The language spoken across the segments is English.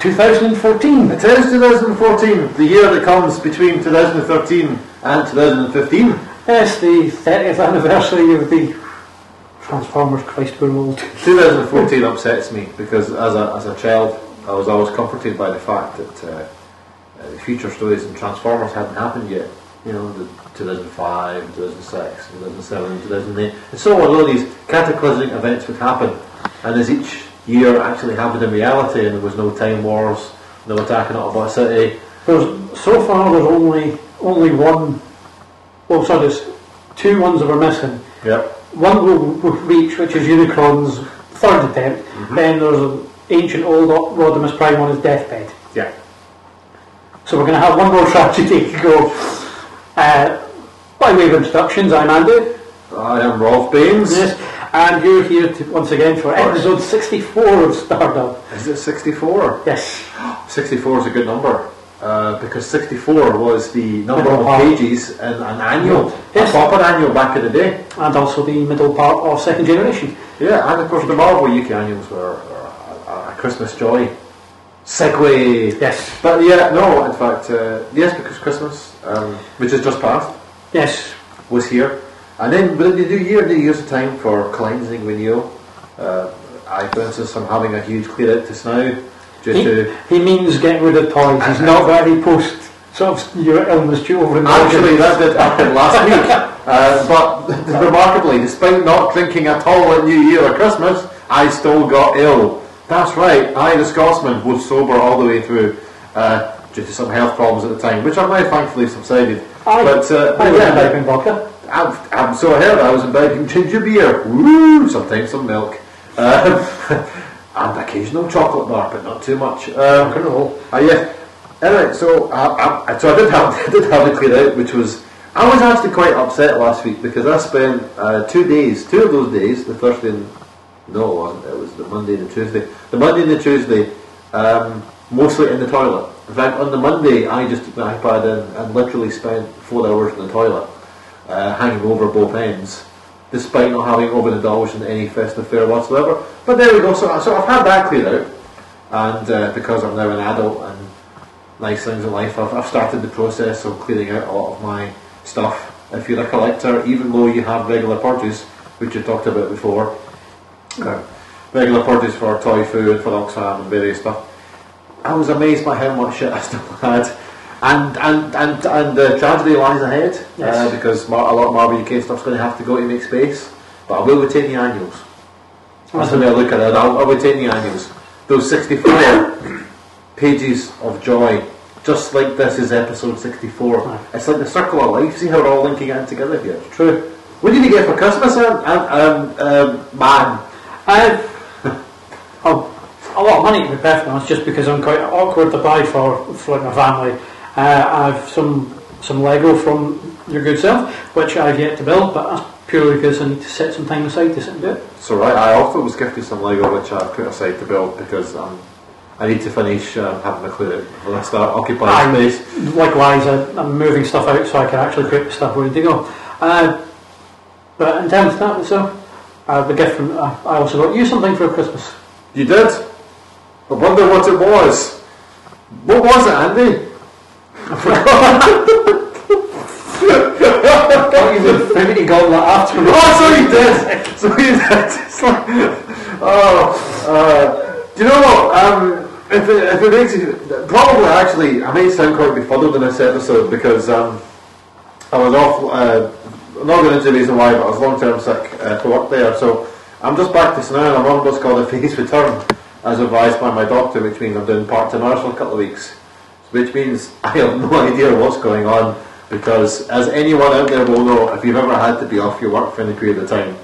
And welcome to 2014. It is 2014, the year that comes between 2013 and 2015. Yes, the 30th anniversary of the Transformers Christ World. 2014 upsets me because as a, as a child I was always comforted by the fact that uh, uh, the future stories in Transformers hadn't happened yet. You know, the 2005, 2006, 2007, 2008. And so all these cataclysmic events would happen. And as each year actually happened in reality and there was no time wars, no attack on Autobot City, There's, so far there's only only one, well sorry, there's two ones that we're missing. yep, One will, will reach, which is Unicron's third attempt. Then there's an ancient old Rodimus Prime on his deathbed. yeah. So we're going to have one more tragedy to go. Uh, by way of introductions, I'm Andy. I am Rolf Baines. Yes, and you're here to, once again for episode 64 of Stardom. Is it 64? Yes, 64 is a good number uh, because 64 was the number Middle of part. pages in an annual, Yes. a proper annual back in the day. and also the middle part of Second Generation. Yeah, and of course the Marvel UK annuals were, were a, a Christmas joy. Segway. Yes, But yeah, no, in fact, uh, yes, because Christmas, um, which has just passed, yes, was here. And then within the new year, new year's time for cleansing renewal. Uh, I, for instance, am having a huge clear out to now. due he, to he means getting rid of toys. He's not very post sort of your illness in Actually, that did happen last week. Uh, but remarkably, despite not drinking at all at New Year or Christmas, I still got ill. That's right, I, the Scotsman, was sober all the way through uh, due to some health problems at the time, which have now thankfully subsided. I, but uh, I yeah, imbibing vodka. I'm, I'm so I heard I was imbibing ginger beer. Woo! Sometimes some milk. Um, and occasional chocolate bar, but not too much. Um, Roll. uh, yeah. Anyway, so I, I, so I did have I did have it cleared out, which was I was actually quite upset last week because I spent uh, two days, two of those days, the Thursday and no, it wasn't. It was the Monday and the Tuesday. The Monday and the Tuesday, um, mostly in the toilet. In fact, on the Monday, I just took my iPad in and literally spent four hours in the toilet, uh, hanging over both ends, despite not having over indulged in any festive fare whatsoever. But there we go. So, so I've had that cleared out, and uh, because I'm now an adult and nice things in life, I've, I've started the process of clearing out a lot of my stuff. If you're a collector, even though you have regular purchase, which you talked about before, uh, regular purchase for toy food, for Oxfam and various stuff, I was amazed by how much shit I still had. And and and and the tragedy lies ahead Yes. uh, because Mar- a lot of Marvel UK stuff's going to have to go to make space. But I will retain the annuals. That's the way I look at it. I'll, I'll retain the annuals. Those 64 pages of joy, just like this is episode 64. Aye. It's like the circle of life. See how we're all linking in together here. True. What did you get for Christmas, um, um, um, man? I've a, a lot of money to be perfectly honest, just because I'm quite awkward to buy for for my family. Uh, I've some some Lego from your good self, which I've yet to build, but that's purely because I need to set some time aside to sit and do it. So right, I also was gifted some Lego which I've put aside to build because um, I need to finish um, having a clear before I start occupying Aye. space. Likewise, I, I'm moving stuff out so I can actually put the stuff ready to go. Uh, but in terms of that, so uh, the gift from uh, I also got you something for Christmas. You did? I wonder what it was. What was it, Andy? Got you the Infinity Gauntlet afterwards. Oh, so you did. So you did. It's like, oh, uh, do you know what? Um, if it, if it makes you, probably actually, I may sound quite befuddled in this episode because um, I was off. Uh, I'm not going into the reason why, but I was long-term sick uh, for work there. So I'm just back to now, and I'm on what's called a phase return, as advised by my doctor, which means I'm doing part-time hours for a couple of weeks. Which means I have no idea what's going on because, as anyone out there will know, if you've ever had to be off your work for any period of time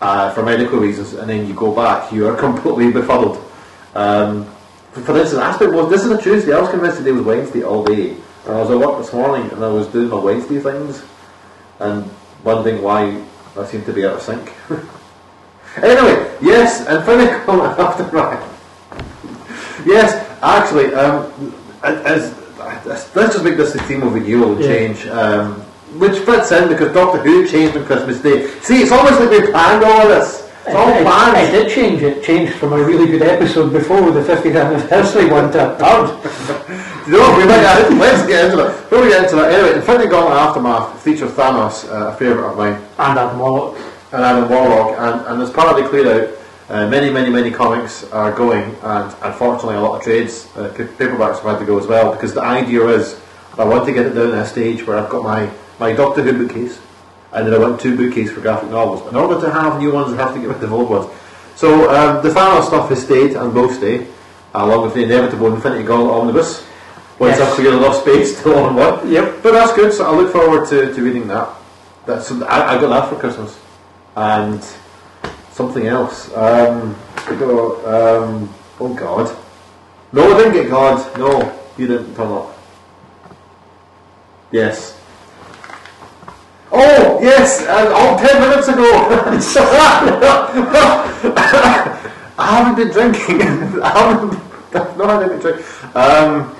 uh, for medical reasons, and then you go back, you are completely befuddled. Um, for, instance, aspect was this is a Tuesday. I was convinced today was Wednesday all day, and I was at work this morning and I was doing my Wednesday things and wondering why I seem to be out of sync. anyway, yes, Infinitum after right. Yes, actually, um, as, as, let's just make this a theme of renewal and Yeah. change, um, which fits in because Doctor Who changed on Christmas Day. See, it's almost like we planned all of this. It's all it- planned. it did change. It changed from a really good episode before the 50th anniversary one to a third. You know, we might, uh, let's get into that. Before we get into that, anyway, Infinity Gauntlet Aftermath features Thanos, uh, a favourite of mine, And Adam Warlock. and Adam Warlock, and, and as part of the clear out, uh, many, many, many comics are going, and unfortunately a lot of trades, uh, paperbacks have had to go as well, because the idea is, I want to get it down to a stage where I've got my, my Doctor Who bookcase, and then I want two bookcases for graphic novels. In order to have new ones, I have to get rid of the old ones. So um, the final stuff has stayed and will stay, along with the inevitable Infinity Gauntlet Omnibus, once Yes. I've cleared enough space to own one. Yep. But that's good, so I look forward to, to reading that. That's I, I got that for Christmas. And something else. Um, um, oh God. No, I didn't get God. No, you didn't turn up. Yes. Oh, yes, uh, 10 minutes ago. I haven't been drinking. I haven't, I've not had any drink. Um,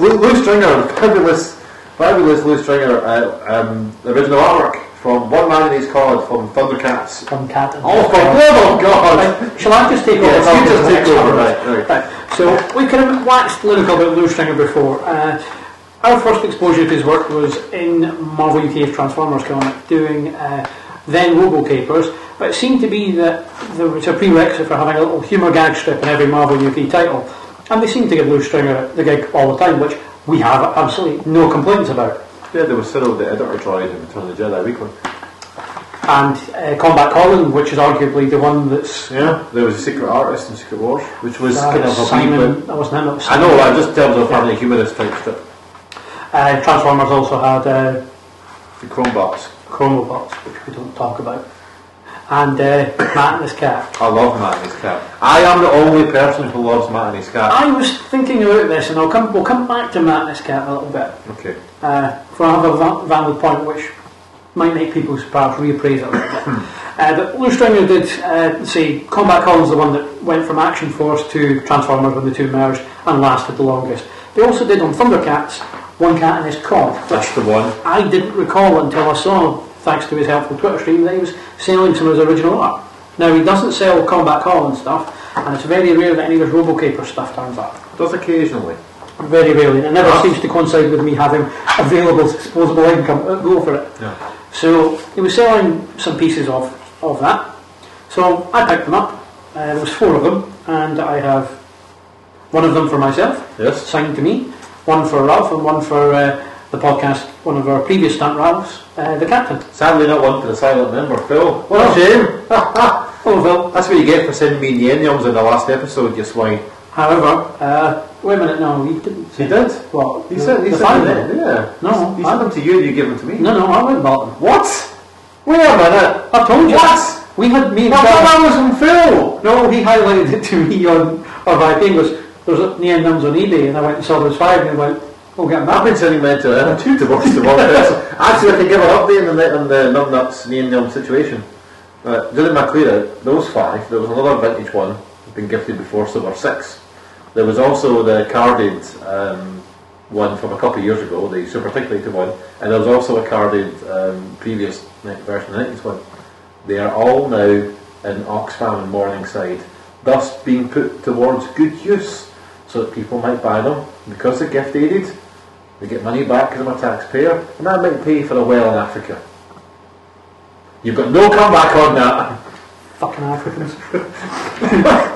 Lew Stringer, fabulous, fabulous Lew Stringer, uh, um, original artwork from One Man in His Cod from Thundercats. From Cat and Oh, for love of God! Right, Shall I just take Yes, over? you just take over, one? right, right. So we kind of waxed lyrical about Lew Stringer before. Uh, our first exposure to his work was in Marvel UK's Transformers comic, doing uh, then Robo Capers. But it seemed to be that there was a prerequisite for having a little humour gag strip in every Marvel UK title. And they seemed to give Lew Stringer the gig all the time, which we have absolutely no complaints about. Yeah, there was Cyril the editor tried in Return of the Jedi weekly. And uh, Combat Colin, which is arguably the one that's Yeah, there was a Secret Artist in Secret Wars, which was kind of a Simon. That wasn't him. That was I know, I just terms of having a humorous type strip. Uh, Transformers also had uh, The Chromebucks. Chromobots, which we don't talk about, and uh, Matt and his cat. I love Matt and his cat. I am the only person who loves Matt and his cat. I was thinking about this, and I'll come. We'll come back to Matt and his cat in a little bit. Okay. Uh, for I have a va- valid point which might make people perhaps reappraise it a little bit. Uh, but Lew Stringer did uh, say Combat Colin's the one that went from Action Force to Transformers when the two merged and lasted the longest. They also did on Thundercats One Cat and His Cod, That's the one. I didn't recall until I saw, thanks to his helpful Twitter stream, that he was selling some of his original art. Now he doesn't sell Combat Colin's stuff, and it's very rare that any of his Robocaper stuff turns up. Does occasionally. Very rarely. And it never seems to coincide with me having available disposable income. Uh, Go for it. Yeah. So he was selling some pieces of, of that. So I picked them up. Uh, there was four of them, and I have one of them for myself, Yes. signed to me, one for Ralph, and one for uh, the podcast, one of our previous stunt Ralphs, uh, the captain. Sadly not one for the silent member, Phil. What Oh. a shame. Oh, Phil. That's what you get for sending me Nyeniums in the last episode, you swine. However, uh, wait a minute, no, he didn't. He did. What? He the, sent, he the them, yeah. No, He sent them to you and you give them to me. No, no, I went bought them. What? Wait a minute. I've told you. What? We had me and Phil. that was from Phil. No, he highlighted it to me on our IP was there's a neon on eBay, and I went and saw those five, and I went, "Oh, get I've back." been sending men to uh, two divorces to one person. Actually, I can give an update on the, on the Numbnuts Nyenium situation. Uh, during my clear out, those five, there was another vintage one, been gifted before, so there were six. There was also the carded um, one from a couple of years ago, the Super Articulated one, and there was also a carded um, previous version of the 90s one. They are all now in Oxfam and Morningside, thus being put towards good use, so that people might buy them because they're gift aided. They get money back because I'm a taxpayer, and that might pay for a well in Africa. You've got no comeback on that. Fucking Africans.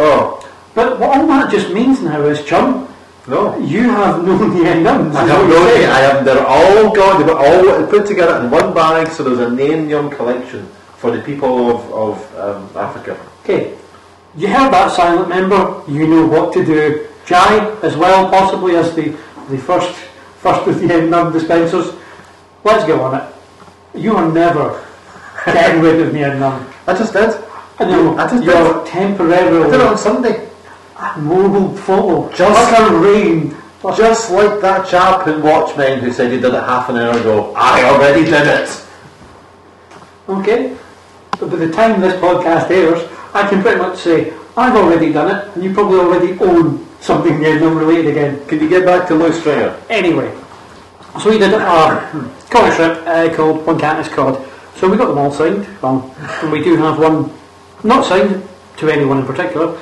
Oh, But what all that just means now is, chum, no. you have no neon numbs. I have what no you're idea. saying. I have, they're all gone. They were all put together in one bag, so there's a name young collection for the people of, of um, Africa. Okay, you heard that silent member. You know what to do. Jai, as well, possibly as the the first first of the end dispensers. Let's get on it. You are never getting rid of neon num. I just did. I know I just you're I did it on Sunday. mobile photo. Just- like a rain. Just like that chap in Watchmen who said he did it half an hour ago. I already did it. Okay. But by the time this podcast airs, I can pretty much say I've already done it, and you probably already own something near num related again. Can you get back to Lew Stringer? Anyway, so we did a comic strip uh, called One Cat is Cod. So we got them all signed. Um, and we do have one not signed to anyone in particular.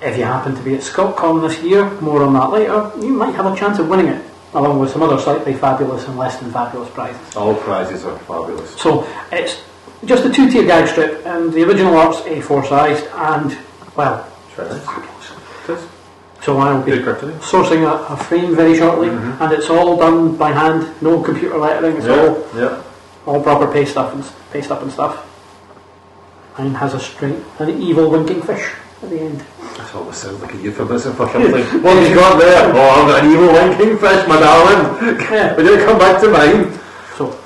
If you happen to be at ScottCon this year, more on that later, you might have a chance of winning it, along with some other slightly fabulous and less than fabulous prizes. All prizes are fabulous. So it's just a two-tier gag strip, and the original art's A4 sized, and well, fabulous. So I'll be sourcing a, a frame very shortly, Mhm. and it's all done by hand, no computer lettering. It's all Yeah, yeah. all proper paste up and paste up and stuff. Mine has a straight, an evil winking fish at the end. That's almost sounds like a euphemism for something. what have you got there? Oh, I've got an evil winking fish, my darling. Yeah. Will you come back to mine? So,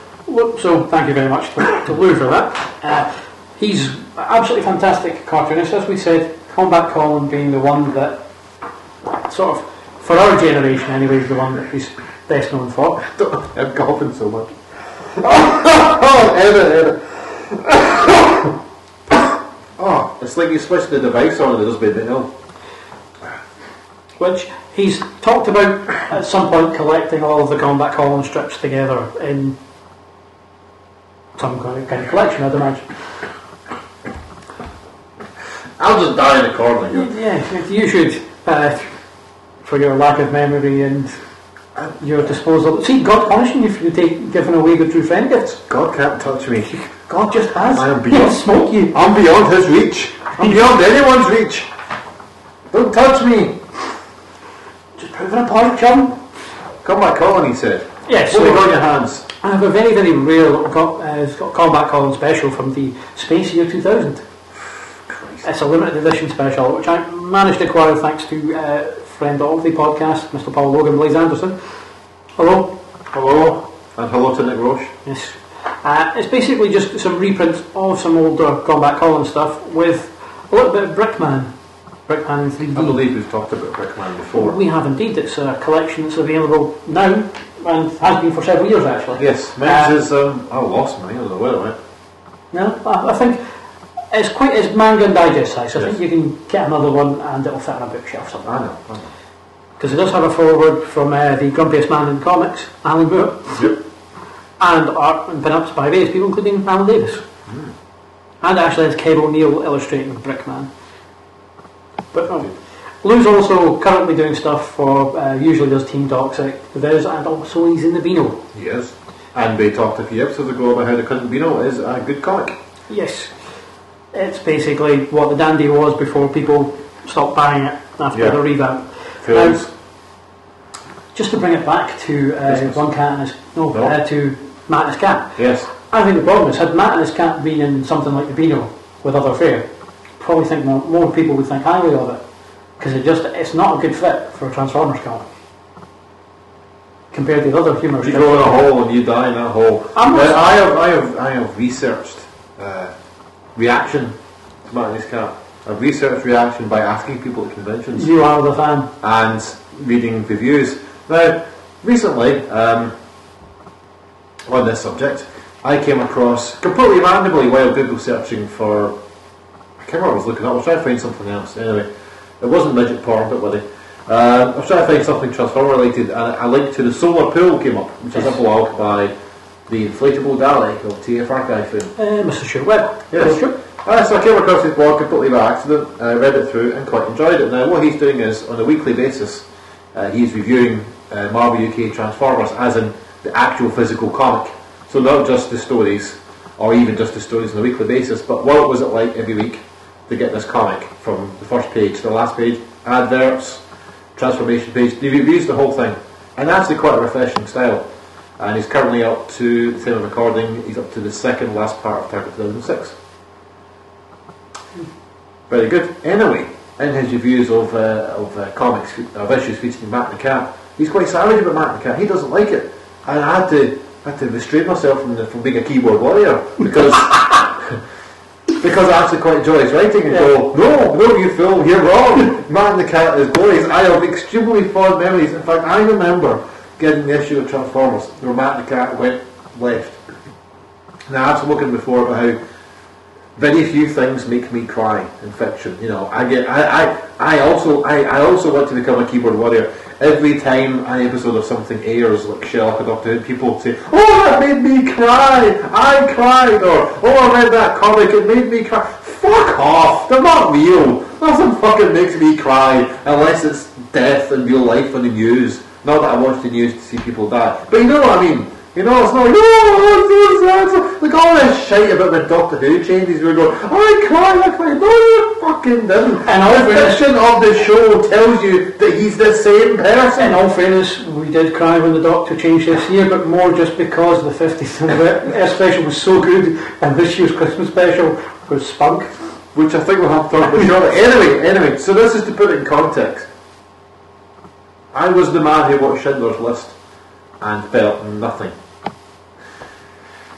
so thank you very much to, to Lew for that. Uh, he's absolutely fantastic cartoonist, as we said. Combat Colin being the one that, sort of, for our generation anyway, is the one that he's best known for. I'm coughing so much. oh, edit, edit. oh, it's like you switch the device on and it does me ill. which he's talked about at some point collecting all of the Combat Colin strips together in some kind of, kind of collection, I'd imagine. I'll just die in a corner here. Yeah, you should, uh, for your lack of memory and your disposal. See, God punishing you for you take, giving away the true friend gifts. God can't touch me. God just has. I am He'll beyond- smoke you. I'm beyond his reach. I'm beyond anyone's reach. Don't touch me. Just proving a point, chum. Come back, Colin, he said. Yes, What have you got so in your hands? I have a very, very rare uh, Combat Colin special from the Space Year 2000. It's a limited edition special, which I managed to acquire thanks to uh, friend of the podcast, Mr. Paul Logan Blaze Anderson. Hello. Hello. And hello to Nick Roche. Yes. Uh, it's basically just some reprints of some older Combat Colin stuff with a little bit of Brickman. Brickman in 3D. I believe we've talked about Brickman before. We have indeed. It's a collection that's available now and has been for several years actually. Yes, mine Uh, is, um, I lost mine, I don't know where it went. No, I, I think it's quite it's manga and digest size. I Yes. think you can get another one and it'll fit on a bookshelf somewhere. I know, I know. Because it does have a foreword from uh, the grumpiest man in comics, Alan Moore, Yep. and art and pin-ups by various people, including Alan Davis. And actually has Cable O'Neill illustrating Brickman. But no. Lew's also currently doing stuff for, uh, usually does Team Toxic, Viz, and also he's in the Beano. Yes. And we talked a few episodes ago about how the Couldn't Beano is a good comic. Yes. It's basically what the Dandy was before people stopped buying it after Yeah. the revamp. Films. Just to bring it back to uh, One Cat and His... No, No. Uh, to Matt and His Cat. Yes. I think the problem is, had Matt and His Cat been in something like the Beano with other fare, probably think more, more people would think highly of it. Because it just, it's not a good fit for a Transformers comic. Compared to the other humour You go in a hole and you die in that hole. I'm not- I have, I have, I have researched uh, reaction to Martin's Cat. I've researched reaction by asking people at conventions You are the fan. and reading reviews. Now, recently, um, on this subject, I came across completely randomly while Google searching for. I can't remember what I was looking at. I was trying to find something else. Anyway, it wasn't midget porn, but with it. Uh, I was trying to find something Transformer related, and a link to the Solar Pool came up, which is a blog by the inflatable Dalek of TFR fame. Uh, Mr. Stuart Webb. Yes. Sure. Uh, so I came across his blog completely by accident, uh, read it through and quite enjoyed it. Now what he's doing is, on a weekly basis, uh, he's reviewing uh, Marvel UK Transformers as in the actual physical comic. So not just the stories, or even just the stories on a weekly basis, but what was it like every week to get this comic from the first page to the last page, adverts, transformation page, he reviews the whole thing. And actually quite a refreshing style. And he's currently up to, the time of recording, he's up to the second last part of Target 2006. Very good. Anyway, in his reviews of, uh, of uh, comics, of issues featuring Matt the Cat, he's quite savage about Matt the Cat. He doesn't like it. And I had to, I had to restrain myself from, the, from being a keyboard warrior because because I actually quite enjoy his writing and go, no, no, you fool, you're wrong. Matt the Cat is glorious. I have extremely fond memories. In fact, I remember getting the issue of Transformers the romantic Cat went left. Now, I've spoken before about how very few things make me cry in fiction. You know, I get, I, I, I also, I, I also want to become a keyboard warrior. every time an episode of something airs, like Sherlock or Doctor Who, people say, "Oh, that made me cry! I cried!" or "Oh, I read that comic, it made me cry." Fuck off! They're not real. Nothing fucking makes me cry unless it's death in real life on the news. Not that I watch the news to see people die, but you know what I mean. You know, it's not like, oh, so sad. Like all this shit about the Doctor Who changes, we're going, I cry, I cry. No, you fucking didn't. And all the fiction of the show tells you that he's the same person. In all fairness, we did cry when the Doctor changed this year, but more just because the 50th anniversary special was so good, and this year's Christmas special was spunk. Which I think we'll have to talk about shortly. Anyway, anyway, so this is to put it in context. I was the man who watched Schindler's List and felt nothing.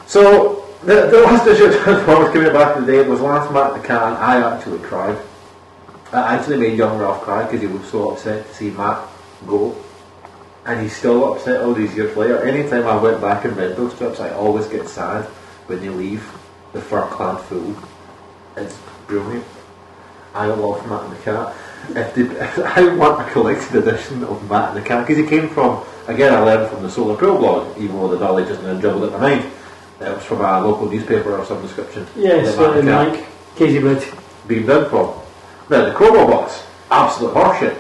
So, the, the last issue of Transformers coming back today was last Matt the Cat, and I actually cried. I actually made young Ralph cry because he was so upset to see Matt go. And he's still upset all these years later. Anytime I went back and read those strips, I always get sad when they leave the fur clad fool. It's brilliant. I love Matt and the Cat. If they, I want a collected edition of Matt and the Cat because he came from, again, I learned from the Solar Pool blog, even though the Dolly just now juggled at my mind. It was from a local newspaper of some description. Yes, uh, the Mike Casey Wood. beamed in from. Now, the Cobra Boss, absolute horseshit.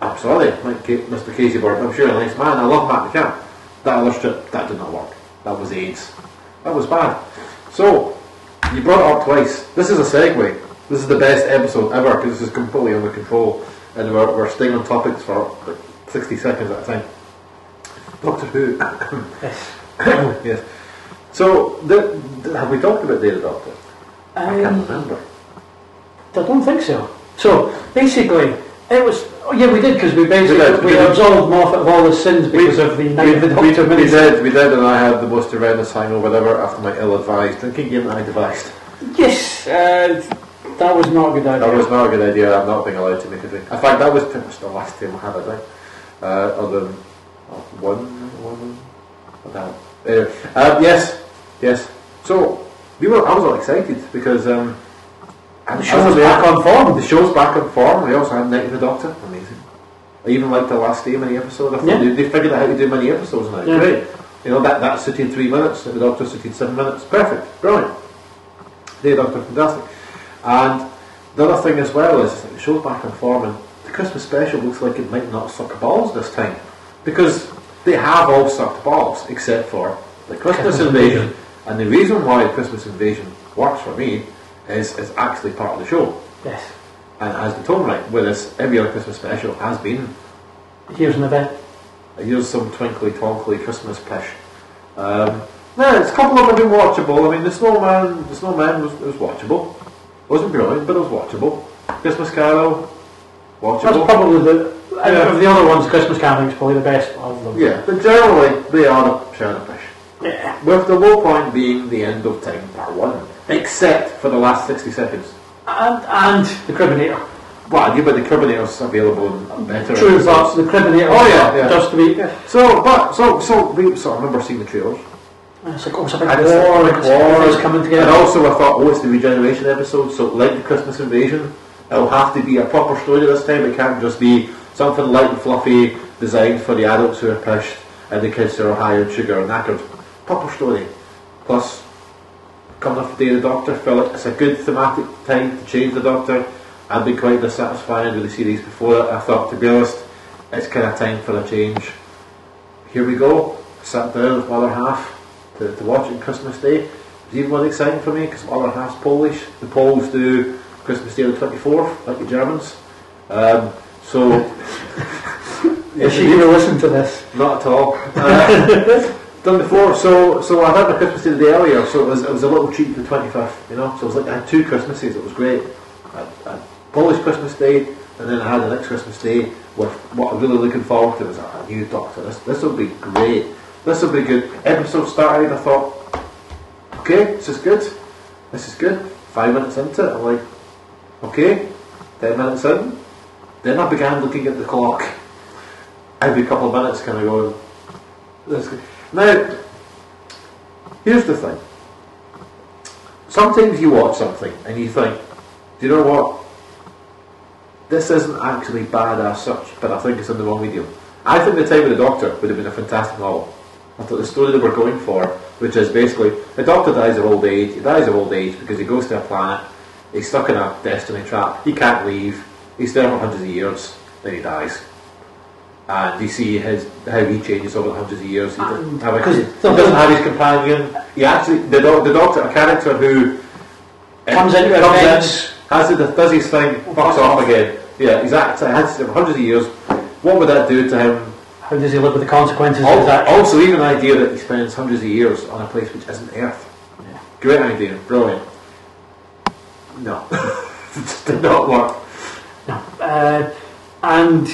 Absolutely, like Ca- Mr. Casey Bird, I'm sure a nice man, I love Matt the Cat. That other that did not work. That was AIDS. That was bad. So, you brought it up twice. This is a segue. This is the best episode ever because this is completely under control and we're, we're staying on topics for like 60 seconds at a time. Doctor Who. Yes. yes. So, the, the- have we talked about Data Doctor? I can't Um, remember. I don't think so. So basically, it was. Oh yeah, we did because we basically did, we, we absolved Moffat of all his sins because of the Night of the we, Doctor we did, we did, and I had the most horrendous hangover ever after my ill-advised drinking game that I devised. Yes, uh, that was not a good idea. That was not a good idea. I'm not being allowed to make a drink. In fact, that was pretty much the last time I had a drink. Uh, other than uh, one, one, hell? Anyway, uh, yes, yes. So we were. I was all excited because um, The show was back on form. The show's back on form. We also had Night of the Doctor. Amazing. I even liked the last day mini episode. I thought Yeah. they, they figured out how to do many episodes now. Yeah. Great. You know that that suited three minutes. and The Doctor suited seven minutes. Perfect. Brilliant. Day Doctor, fantastic. And the other thing as well is the show's back on form, and the Christmas special looks like it might not suck balls this time because they have all sucked balls except for the Christmas invasion. And the reason why Christmas invasion works for me is it's actually part of the show Yes. and has been told right. Whereas every other Christmas special has been Here's an event. here's some twinkly twinkly Christmas pish. Um, no, it's a couple of them have been watchable. I mean, the Snowman, the Snowman was, was watchable. Wasn't brilliant, but it was watchable. Christmas Carol, watchable. That's probably the Yeah. of the other ones. Christmas Caroling's probably the best of them. yeah, but generally they are share the fish. Yeah. With the low point being the end of time part one, except for the last sixty seconds. And and the Cribinator. Well, yeah, but the Carbinator's available in better. True, but the Cribinator. Oh, yeah, yeah. Just to be. So, but so so we so I remember seeing the trailers. It's like, oh, a war. it's It's, like war. it's coming together. And also I thought, oh, it's the regeneration episode, so like the Christmas invasion, it'll have to be a proper story this time. It can't just be something light and fluffy, designed for the adults who are pushed and the kids who are high on sugar and knackered. Proper story. Plus, coming off the day of the Doctor, feel like it's a good thematic time to change the Doctor. I've been quite dissatisfied with the series before it. I thought, to be honest, it's kind of time for a change. Here we go. Sat down with my other half to, to watch on Christmas Day. It was even more exciting for me because my other half's Polish. The Poles do Christmas Day on the 24th, like the Germans. Um, so, Is she going to listen to this? not at all. Uh, done before, so so I had my Christmas Day the day earlier, so it was, it was a little treat for the 25th, you know. So it was like I had two Christmases, it was great. I, I Polish Christmas Day, and then I had the next Christmas Day with what I'm really looking forward to was a, a new Doctor. This this will be great. This will be good. Episode started, I thought, okay, this is good. This is good. Five minutes into it, I'm like, okay, ten minutes in. Then I began looking at the clock every couple of minutes kind of going, this is good. Now, here's the thing. Sometimes you watch something and you think, do you know what? This isn't actually bad as such, but I think it's in the wrong medium. I think the time of the Doctor would have been a fantastic novel. I thought the story they were going for, which is basically the Doctor dies of old age. He dies of old age because he goes to a planet. He's stuck in a destiny trap. He can't leave. He's there for hundreds of years. Then he dies. And you see his how he changes over the hundreds of years. He doesn't have, a, Because he doesn't have his companion. He actually the, doc- the Doctor, a character who uh, Comes into comes events. in, has it, does his thing, fucks off again. Yeah, exactly. act, has for hundreds of years. What would that do to him? How does he live with the consequences of Al- his actions? Also, even the idea that he spends hundreds of years on a place which isn't Earth. Yeah. Great idea, brilliant. No, it did not work. Uh, and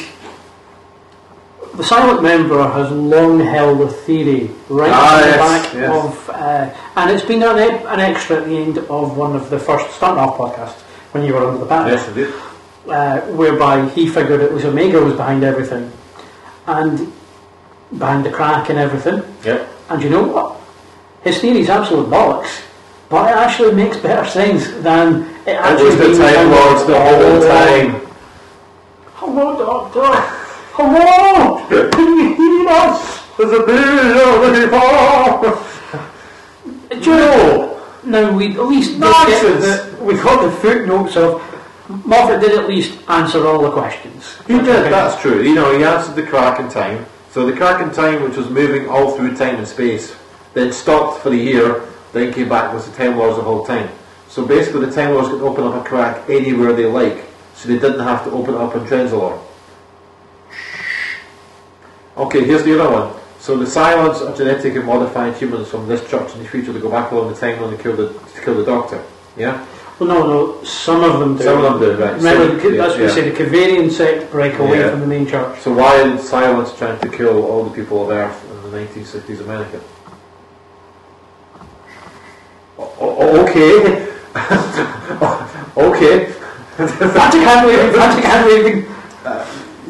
the silent member has long held a theory right Ah, the yes, back yes. of, uh, and it's been an, ep- an extra at the end of one of the first starting off podcasts when you were under the banner, Yes, indeed. uh, whereby he figured it was Omega was behind everything, and behind the crack and everything. Yep. And you know what? His theory is absolute bollocks, but it actually makes better sense than it It actually was the Time Lords the whole time. Hello, Doctor. Hello. Can you hear us? There's a beautiful Do you know? Now we at least Nonsense. we got the footnotes of Moffat did at least answer all the questions. He did, that's true. You know, he answered the crack in time. So the crack in time, which was moving all through time and space, then stopped for a year, then came back was the Time Lords the whole time. So basically the Time Lords could open up a crack anywhere they like, so they didn't have to open it up in Trenzalore. Okay, here's the other one. So the silence are genetically modified humans from this church in the future to go back along the timeline to kill the to kill the Doctor. Yeah? Well, no, no. Some of them do. Some of them do, right. Remember, So- that's what yeah. we say. The Kovarian sect break away Yeah. from the main church. So why is silence trying to kill all the people of Earth in the 1960s America? O- o- okay. okay. Vatican waving. Vatican waving.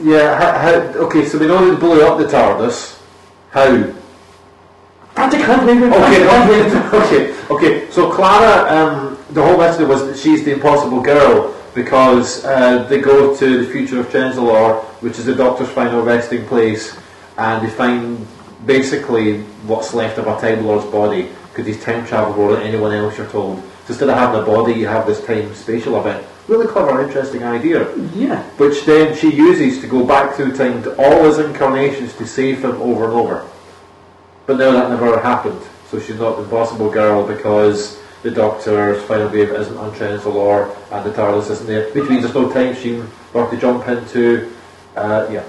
Yeah, how, how, okay, so we know they blew up the TARDIS. How? Vatican waving. Okay, waving. okay, okay, okay. So Clara, um, the whole message was that she's the impossible girl because uh, they go to the future of Trenzalore, which is the Doctor's final resting place, and they find basically what's left of a Time Lord's body because he's time travel more than anyone else. You're told. So instead of having a body, you have this time spatial event. Really clever, interesting idea Yeah. which then she uses to go back through time to all his incarnations to save him over and over. But now that never happened, so she's not the impossible girl because the Doctor's final wave isn't on Trenzalore and the TARDIS isn't there, which means there's no time for her to jump into. Uh, yeah.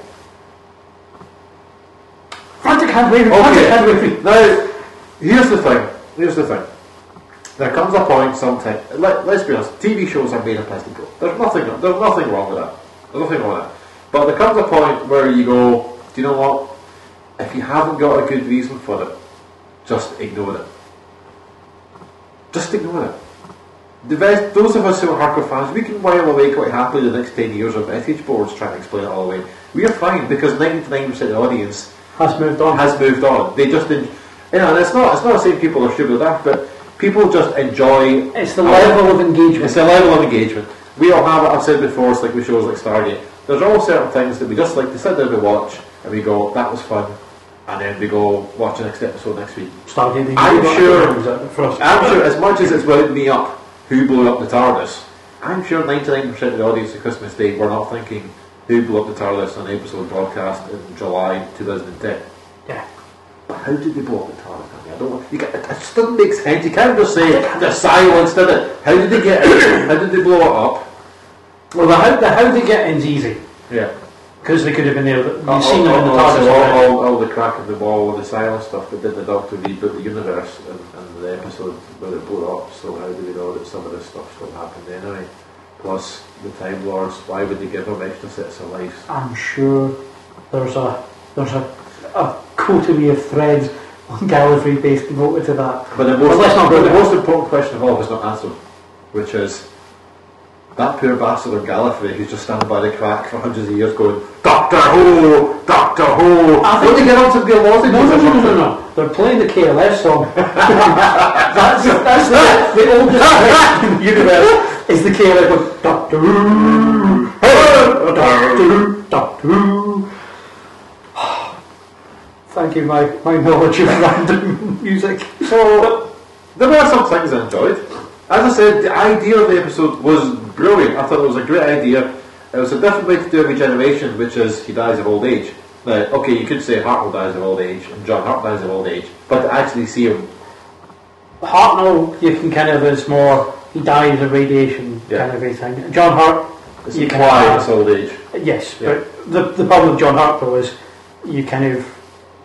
Vatican waving. Vatican Okay. waving. Now, here's the thing. Here's the thing. There comes a point sometime. Let, let's be honest. TV shows are made of plastic go. There's nothing. There's nothing wrong with that. There's nothing wrong with that. But there comes a point where you go. Do you know what? If you haven't got a good reason for it, just ignore it. Just ignore it. The best, those of us who are hardcore fans, we can while away quite happily the next 10 years of message boards trying to explain it all away. We are fine because 99% of the audience Has moved on. has moved on. They just, en- you know, and it's not, it's not saying people are stupid or daft, but people just enjoy. It's the level of engagement. It's the level of engagement. We all have it. I've said before. It's like with shows like Stargate. There's all certain things that we just like to sit down and watch, and we go, "That was fun," and then we go watch the next episode next week. Stargate. I'm sure-. I'm sure, as much as it's wound me up, who blew up the TARDIS? I'm sure 99% of the audience at Christmas Day were not thinking, who blew up the TARDIS on an episode broadcast in July 2010. Yeah. But how did they blow up the TARDIS? I, don't. You get, it just doesn't make sense. You can't just say the silence did it. How did they get it? How did they blow it up? Well, the how, the how they get in's easy Yeah. Because they could have been there. Oh, You've all, seen oh, them oh, in the all, TARDIS all, all, all the crack of the wall, all the silence stuff that did the Doctor reboot the universe and, and the episode where it blew up. So how do we know that some of this stuff still happened anyway? Plus the Time Lords. Why would they give them extra sets of lives? I'm sure there's a there's a, a coterie of threads on Gallifrey based devoted to that. But the most, go the most important question of all is not answered, which is that poor bastard of Gallifrey who's just standing by the crack for hundreds of years going, Doctor Who! Doctor Who! I think- they get on to be a lousy No, no, no, no, no. They're playing the KLF song. that's that's the, the oldest in the universe is the KLF going, Doctor Who, Doctor Who, Doctor Who. thank you, my, my knowledge of random music. So there were some things I enjoyed. As I said, the idea of the episode was brilliant. I thought it was a great idea. It was a different way to do a regeneration, which is he dies of old age. Now, okay, you could say Hartnell dies of old age and John Hurt dies of old age, but to actually see him, Hartnell, you can kind of, is more, he dies of radiation Yeah. kind of a thing. John Hurt. it's You implied it's old age. yes, Yeah. but the, the problem with John Hurt though is you kind of,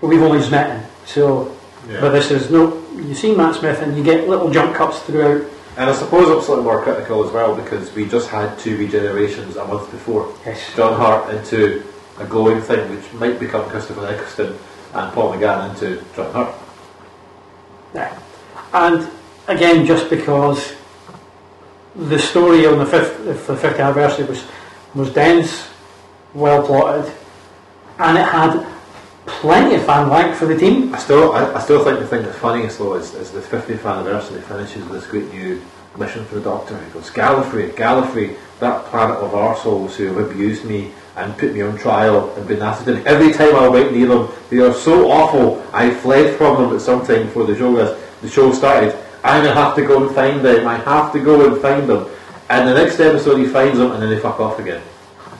we've only just met him, so, but this is no, you see Matt Smith and you get little jump cuts throughout. And I suppose I'm slightly more critical as well because we just had two regenerations a month before. Yes. John Hurt into a glowing thing which might become Christopher Eccleston and Paul McGann into John Hurt. Yeah. And again, just because the story on the fifth, for the fifth anniversary was was dense, well plotted, and it had plenty of fan like for the team. I still, I, I still think the thing that's funniest though is, is the 50th anniversary finishes with this great new mission for the Doctor. He goes, Gallifrey, Gallifrey, that planet of arseholes who have abused me and put me on trial and been nasty to me. Every time I went near them, they are so awful. I fled from them at some time before the show, was- the show started. I'm to have to go and find them. I have to go and find them. And the next episode he finds them and then they fuck off again.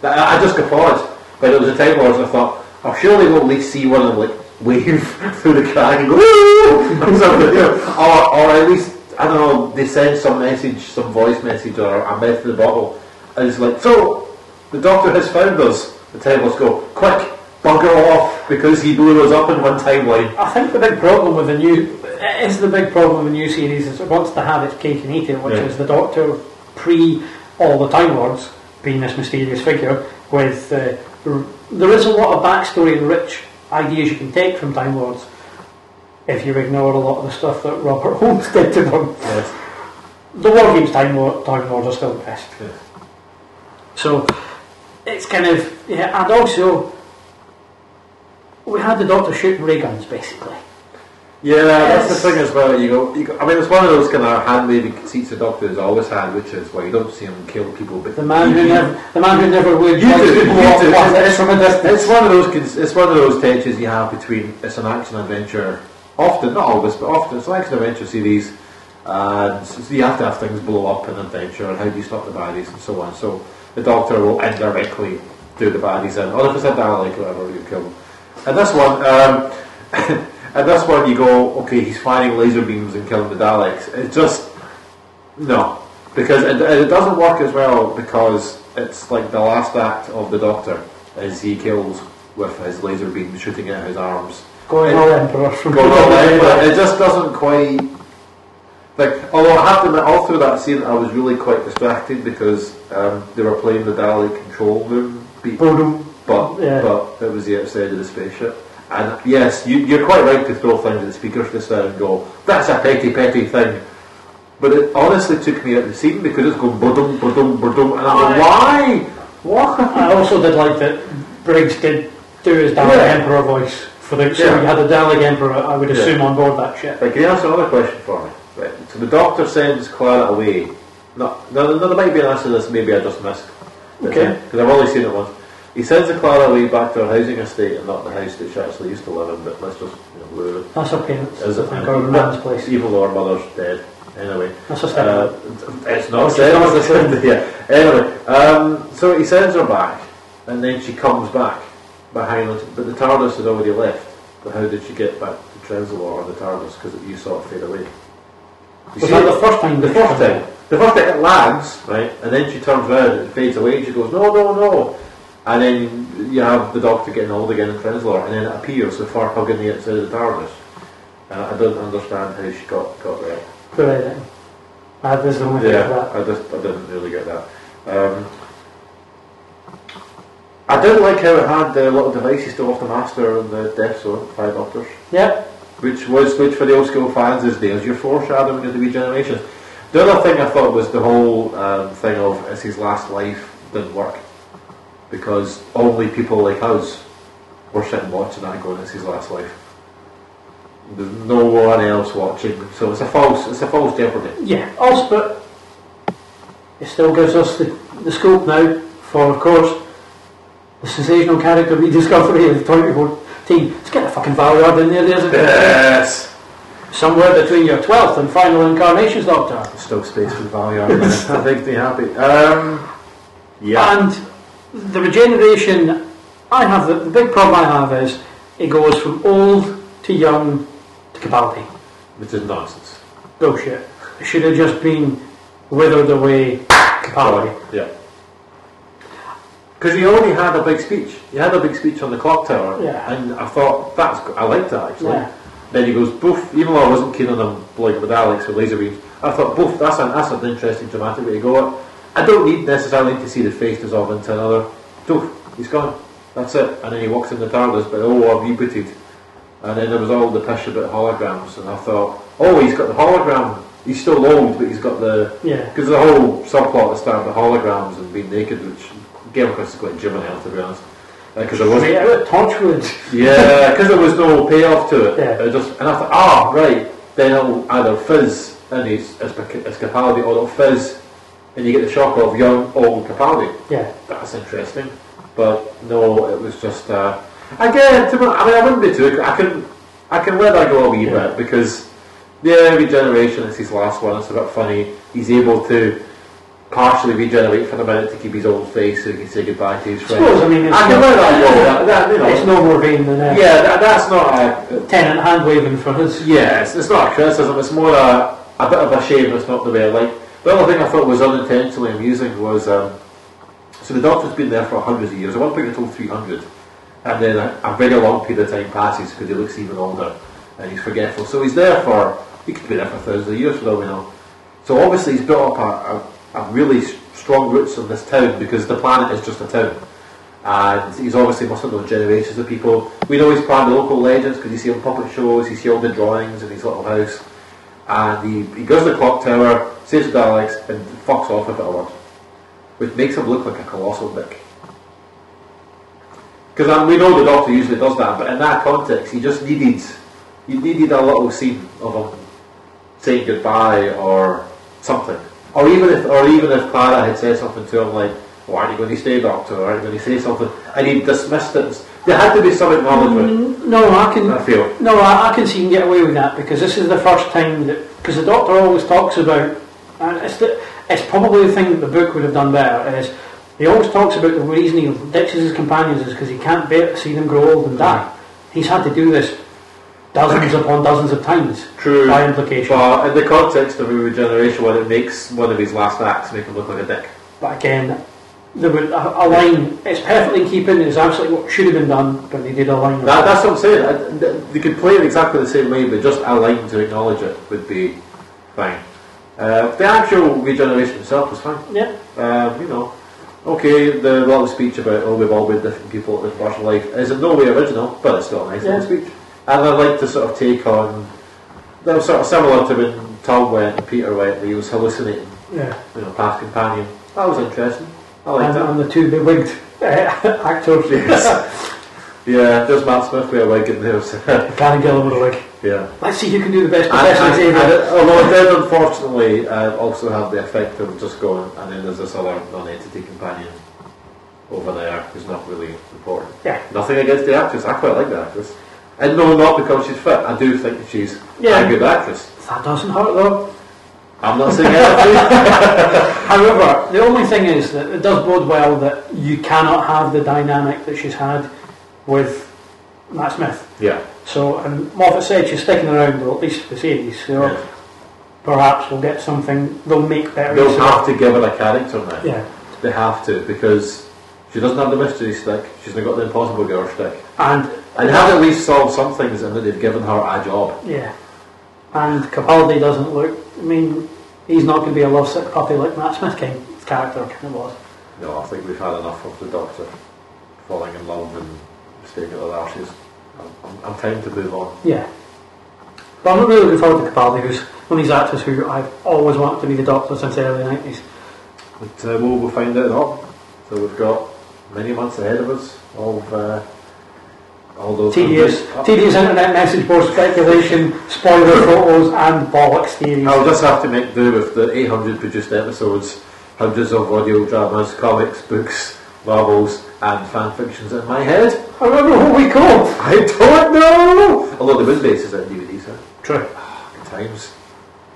I, I just got paused. But it was a time where I thought, oh, sure they will at least see one of them like wave through the crack and go, Woo! or something, you know, or, or at least, I don't know, they send some message, some voice message or a message in the bottle. And it's like, so, the doctor has found us. The tables go, quick, bugger off, because he blew us up in one timeline. I think the big problem with the new it is the big problem with the new series is it wants to have its cake and eat it, which Yeah. is the Doctor pre all the Time Lords being this mysterious figure. With uh, r- there is a lot of backstory and rich ideas you can take from Time Lords if you ignore a lot of the stuff that Robert Holmes did to them. Yes. The War Games Time, Lord, Time Lords are still the best. Yes. So it's kind of yeah, and also we had the Doctor shooting ray guns basically. Yeah, that's the thing as well. You go, you go, I mean, it's one of those kind of hand waving conceits the Doctor has always had, which is why you don't see him kill people, but The man who never, the man who never would. You do, to you do. It's, from a distance. it's one of those. It's one of those tensions you have between it's an action adventure. Often, not always, but often it's an action adventure series, and so you have to have things blow up in adventure, and how do you stop the baddies and so on. So the Doctor will indirectly do the baddies in, or if it's a Dalek, whatever, you kill them. And this one, um, and this one, you go, okay, he's firing laser beams and killing the Daleks. It just no, because it, it doesn't work as well because it's like the last act of the Doctor as he kills with his laser beam shooting at his arms. Going all emperor from Going all but it just doesn't quite. Like, although I have to admit, all through that scene, I was really quite distracted because um, they were playing the Dalek control room beat, but Yeah. but it was the outside of the spaceship. And yes, you, you're quite right to throw things at the speakers just now and go, "That's a petty, petty thing." But it honestly took me out of the scene because it's going budum, budum, budum, and I'm like, why? Why? I also did like that Briggs did do his Dalek Yeah. Emperor voice for the. So Yeah. you had the Dalek Emperor. I would Yeah. assume on board that ship. Right, can you answer another question for me? Right. So the doctor sends Clara away. No, no, no, there might be an answer to this. Maybe I just missed. Okay. Because I've only seen it once. He sends the Clara away back to her housing estate and not the house that she actually used to live in. But let's just you know, lure it. That's her parents. Is it? Or man's place. Even though her mother's dead. Anyway. That's a step. Uh, it's not said. not It's said, yeah. Anyway, um, so he sends her back, and then she comes back behind us. But the TARDIS had already left. But how did she get back to Trenzalore or the TARDIS? Because you saw it fade away. You was see that the first time? The first time. The first time it lags, right, and then she turns around and fades away and she goes, no, no, no. And then you have the doctor getting old again in Trenzalore and then it appears with far hugging the outside of the TARDIS. Uh, I don't understand how she got, got there. For editing. That was the only Yeah, that. I just I didn't really get that. Um, I did like how it had the little devices still off the Master and the Death Zone, Five Doctors, Yeah. which was which for the old school fans is there's your foreshadowing of the regeneration. The other thing I thought was the whole um, thing of it's his last life didn't work because only people like us were sitting watching that going it's his last life. There's no one else watching, so it's a false it's a false jeopardy. Yeah. Also, but it still gives us the, the scope now for, of course, the sensational character rediscovery of 24 16. Let's get the fucking Valeyard in there. There's a Yes. somewhere between your 12th and final incarnations, Doctor. Still space for the argument. that makes me happy. Um, yeah. And the regeneration, I have the, the big problem I have is it goes from old to young to Capaldi. Which is nonsense. Bullshit. It should have just been withered away Capaldi. Yeah. Because he already had a big speech. He had a big speech on the clock tower. Yeah. And I thought, that's, I liked that actually. Yeah. Then he goes, boof, even though I wasn't keen on him, like with Alex with laser beams, I thought, boof, that's an, that's an interesting dramatic way to go. I don't need necessarily to see the face dissolve into another. Doof, he's gone. That's it. And then he walks in the TARDIS, but oh, I've rebooted. And then there was all the pish about holograms, and I thought, oh, he's got the hologram. He's still old, but he's got the. Yeah. Because the whole subplot that started with holograms and being naked, which came across as quite juvenile, to be honest. Because there wasn't. Of Torchwood. Yeah, because there was no payoff to it. Yeah. It just, and I thought, ah, right, then it'll either fizz and his Capaldi, or it'll fizz and you get the shock of young, old Capaldi. Yeah. That's interesting. But no, it was just, uh, again, to I mean, I wouldn't be too, I can, I can let that go a wee Yeah. bit because, yeah, regeneration is his last one, it's a bit funny. He's able to partially regenerate for a minute to keep his old face so he can say goodbye to his friends. suppose, I mean, it's I can let that go. That, that, you know, It's no more vain than yeah, that, that's not a, Tennant hand waving for his. yeah, it's, it's not a criticism, it's more a, a bit of a shame it's not the way I like. The other thing I thought was unintentionally amusing was, um, so the Doctor's been there for hundreds of years, at one point they're told 300, and then a, a very long period of time passes because he looks even older and he's forgetful. So he's there for, he could be there for thousands of years for all we know. So obviously he's built up a, a, a really strong roots in this town because the planet is just a town. And he's obviously must have known generations of people. We know he's planned the local legends because you see him puppet shows, you see all the drawings in his little house. And he, he goes to the clock tower, saves the Daleks, and fucks off without a word. Which makes him look like a colossal dick. Because um, we know the Doctor usually does that, but in that context, he just needed, he needed a little scene of him saying goodbye or something. Or even if, or even if Clara had said something to him like, "Why aren't you going to stay, Doctor? Or aren't you going to say something?" and he dismissed it. There had to be some acknowledgement. No, I can. I feel. No, I, I can see you can get away with that because this is the first time that because the Doctor always talks about, and it's the, it's probably the thing that the book would have done better is he always talks about the reason he ditches his companions is because he can't bear to see them grow old and die. He's had to do this dozens upon dozens of times True. by implication. But in the context of a regeneration, when it makes one of his last acts make him look like a dick. But again, there would a, a line. It's perfectly in keeping. It's absolutely what should have been done, but they did a line. That, that's what I'm saying. I- They could play it exactly the same way, but just a line to acknowledge it would be fine. Uh, the actual regeneration itself was fine. yeah, Um, you know, okay, the little speech about oh we've all been different people at this part of life is in no way original, but it's still a nice Yeah. little speech. And I like to sort of take on that was sort of similar to when Tom went and Peter went, where he was hallucinating, yeah. you know, past companion. That was interesting. I And, it. and the two bewigged uh, actors. Yeah, there's Matt Smith with a wig in there. so- Karen Gillan with a wig. yeah. Let's see who can do the best And, Professor and, Xavier. it- although it did unfortunately uh, also have the effect of just going, and then there's this other non-entity companion over there who's not really important. Yeah. Nothing against the actress, I quite like the actress. And no, not because she's fit, I do think she's Yeah. a good actress. That doesn't hurt though. I'm not saying anything. However, the only thing is that it does bode well that you cannot have the dynamic that she's had with Matt Smith. yeah. So, and Moffat said she's sticking around, at least for the series. So yeah. perhaps we'll get something. They'll make better. They'll have to give her a character now. Yeah, They have to, because she doesn't have the mystery stick, she's not got the impossible girl stick. and And have at least solved some things in that they've given her a job. yeah, and Capaldi doesn't look. I mean, he's not going to be a lovesick puppy like Matt Smith kind character kind of was. No, I think we've had enough of the Doctor falling in love and staying at the arches. I'm, I'm, I'm time to move on. Yeah. But I'm not really looking forward to Capaldi, who's one of these actors who I've always wanted to be the Doctor since the early 90s. But uh, we'll, we'll find out. So we've got many months ahead of us of uh, all those Tedious, tedious internet message board speculation, spoiler photos, and bollocks theories. I'll just have to make do with the 800 produced episodes, hundreds of audio dramas, comics, books, novels, and fan fictions in my head. I remember what we call. I don't know! Although the Moonbase is out DVDs, huh? True. Ah, good times.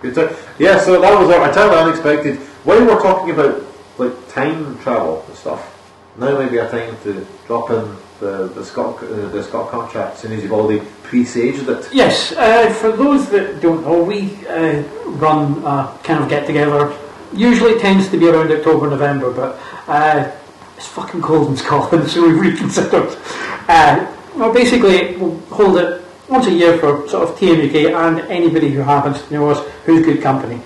Good time. Yeah, so that was our entirely unexpected. When we're talking about like time travel and stuff, now maybe a time to drop in the the Scott uh, the Scott contract, soon as you've already presaged it. Yes, uh, for those that don't know, we uh, run a kind of get together. Usually it tends to be around October, November, but uh, it's fucking cold in Scotland, so we've reconsidered. Uh, well, basically, we'll hold it once a year for sort of TMUK and anybody who happens to know us who's good company.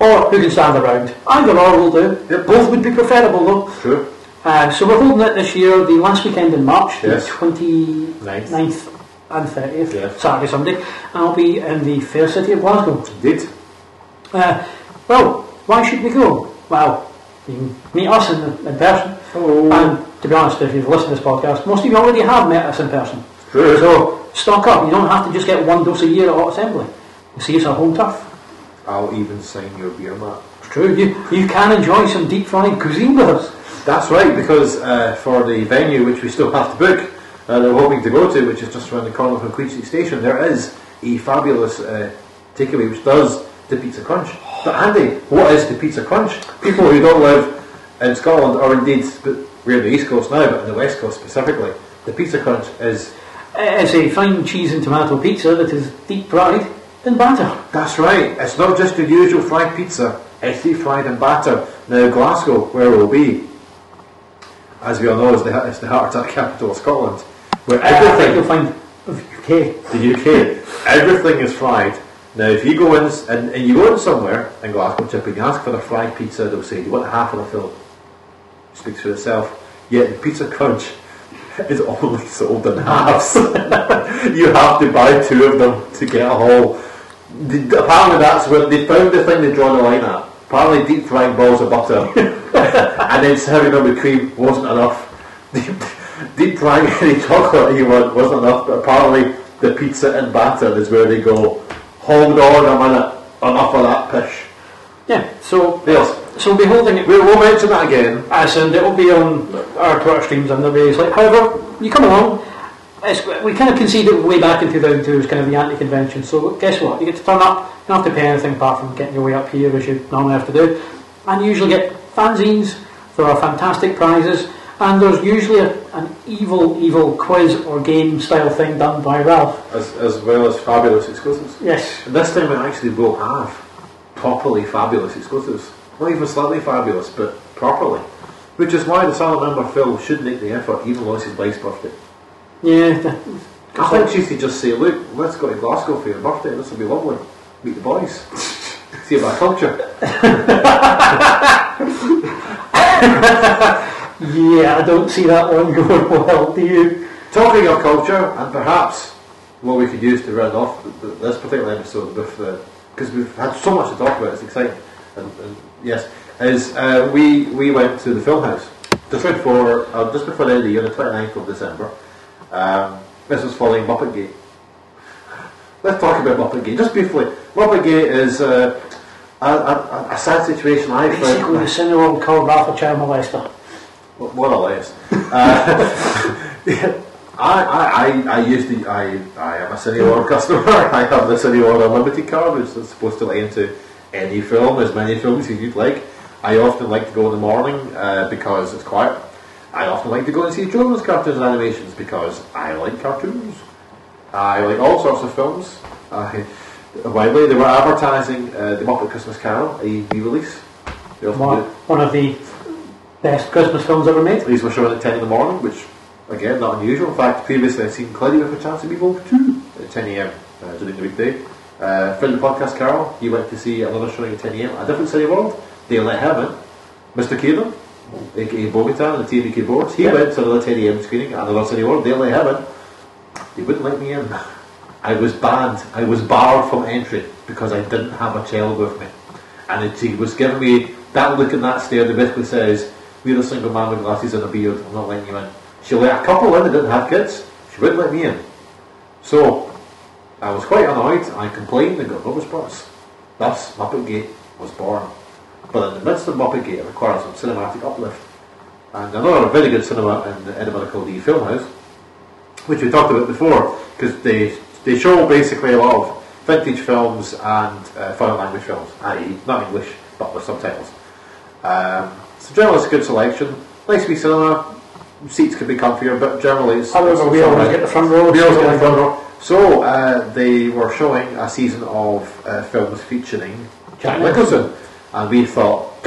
Or who can stand around. Either or will do. Yep. Both would be preferable though. True. Uh, so we're holding it this year, the last weekend in March, Yes. the 29th Ninth. and 30th, Yes. Saturday, Sunday. And I'll be in the fair city of Glasgow. Indeed. Uh, well, why should we go? Well, you can meet us in, in person. Hello. And to be honest, if you've listened to this podcast, most of you already have met us in person. True. So stock up. You don't have to just get one dose a year at Hot Assembly. You see us at home turf. I'll even sign your beer mat. It's true. You, you can enjoy some deep fried cuisine with us. That's right, because uh, for the venue which we still have to book, uh, that we're hoping to go to, which is just around the corner from Queen Street Station, there is a fabulous uh, takeaway which does the pizza crunch. But Andy, what is the pizza crunch? People who don't live in Scotland, or indeed, we're in the East Coast now, but in the West Coast specifically, the pizza crunch is It's a fine cheese and tomato pizza that is deep fried in batter. That's right. It's not just your usual fried pizza. It's deep fried in batter. Now Glasgow, where we'll be, as we all know, is the, is the heart attack capital of Scotland, where think everything, you'll find of UK. the UK, everything is fried. Now, if you go in and, and you go in somewhere in Glasgow, Chip, and you ask for the fried pizza, they'll say, "Do you want half of the filling?" Speaks for itself. Yet the pizza crunch is only sold in halves. you have to buy two of them to get a whole. The- Apparently, that's where they found the thing they draw the line at. Apparently, deep frying balls of butter and then serving them with cream wasn't enough. Deep, deep frying any chocolate you want wasn't enough. But apparently, the pizza and batter is where they go. Hold on a minute, enough of that pish. Yeah, so Yes, so we'll be holding it we'll, we'll mention that again. as and it will be on our Twitter streams and the ways like however you come along. It's, we kind of conceded way back in 2002 as kind of the anti-convention. So guess what? You get to turn up. You don't have to pay anything apart from getting your way up here as you normally have to do. And you usually get fanzines. There are fantastic prizes, and there's usually a, an evil, evil quiz or game style thing done by Ralph. As, as well as fabulous exclusives. Yes, And this time we actually will have properly fabulous exclusives. Not even slightly fabulous, but properly. Which is why the silent member Phil should make the effort, even though it's his wife's birthday. yeah. I think she should just say, look, let's go to Glasgow for your birthday, this will be lovely. Meet the boys. See about culture. Yeah, I don't see that one going well. Do you? Talking of culture, and perhaps what we could use to round off th- th- this particular episode the because we've had so much to talk about, it's exciting. And, and yes, is uh, we we went to the film house just before uh, just before the end of the year, the 29th of December. Um, this was following Muppet Gate. Let's talk about Muppet Gate just briefly. Muppet Gate is uh, a, a, a sad situation I think. Basically, the found. Cineworld called Ralph a child molester. More or less. Uh, I, I, I, I used to, I, I am a Cineworld customer. I have the Cineworld Unlimited card, which is supposed to let you into any film, as many films as you'd like. I often like to go in the morning uh, because it's quiet. I often like to go and see children's cartoons and animations because I like cartoons. I like all sorts of films. I, widely, they were advertising uh, the Muppet Christmas Carol, a re-release. One, one of the best Christmas films ever made. these were shown at 10 in the morning, which, again, not unusual. In fact, previously I'd seen Cloudy with a Chance of Meatball 2 at 10 a.m. Uh, during the weekday. Uh, Phil the Podcast Carol, he went to see another showing at 10 a.m. a different Cineworld. They let him in. Mr. Kieran, aka Bogitan, the TVK boards, he Yeah. went to another 10 a.m. screening at another Cineworld. Him in. They wouldn't let me in. I was banned. I was barred from entry because I didn't have a child with me. And it, he was giving me that look and that stare that basically says, We're a single man with glasses and a beard, I'm not letting you in. She let a couple in that didn't have kids, she wouldn't let me in. So, I was quite annoyed, I complained and got no response. Thus, Muppet Gate was born. But in the midst of Muppet Gate, it required some cinematic uplift. and another very good cinema in Edinburgh called the Film House, which we talked about before, because they they show basically a lot of vintage films and uh, foreign language films, i.e. not English but with subtitles. Um, so generally it's a good selection. Nice wee cinema. Seats could be comfier, but generally it's. We always get the front row. We always so- get the front row. So uh, they were showing a season of uh, films featuring Jack Nicholson, and we thought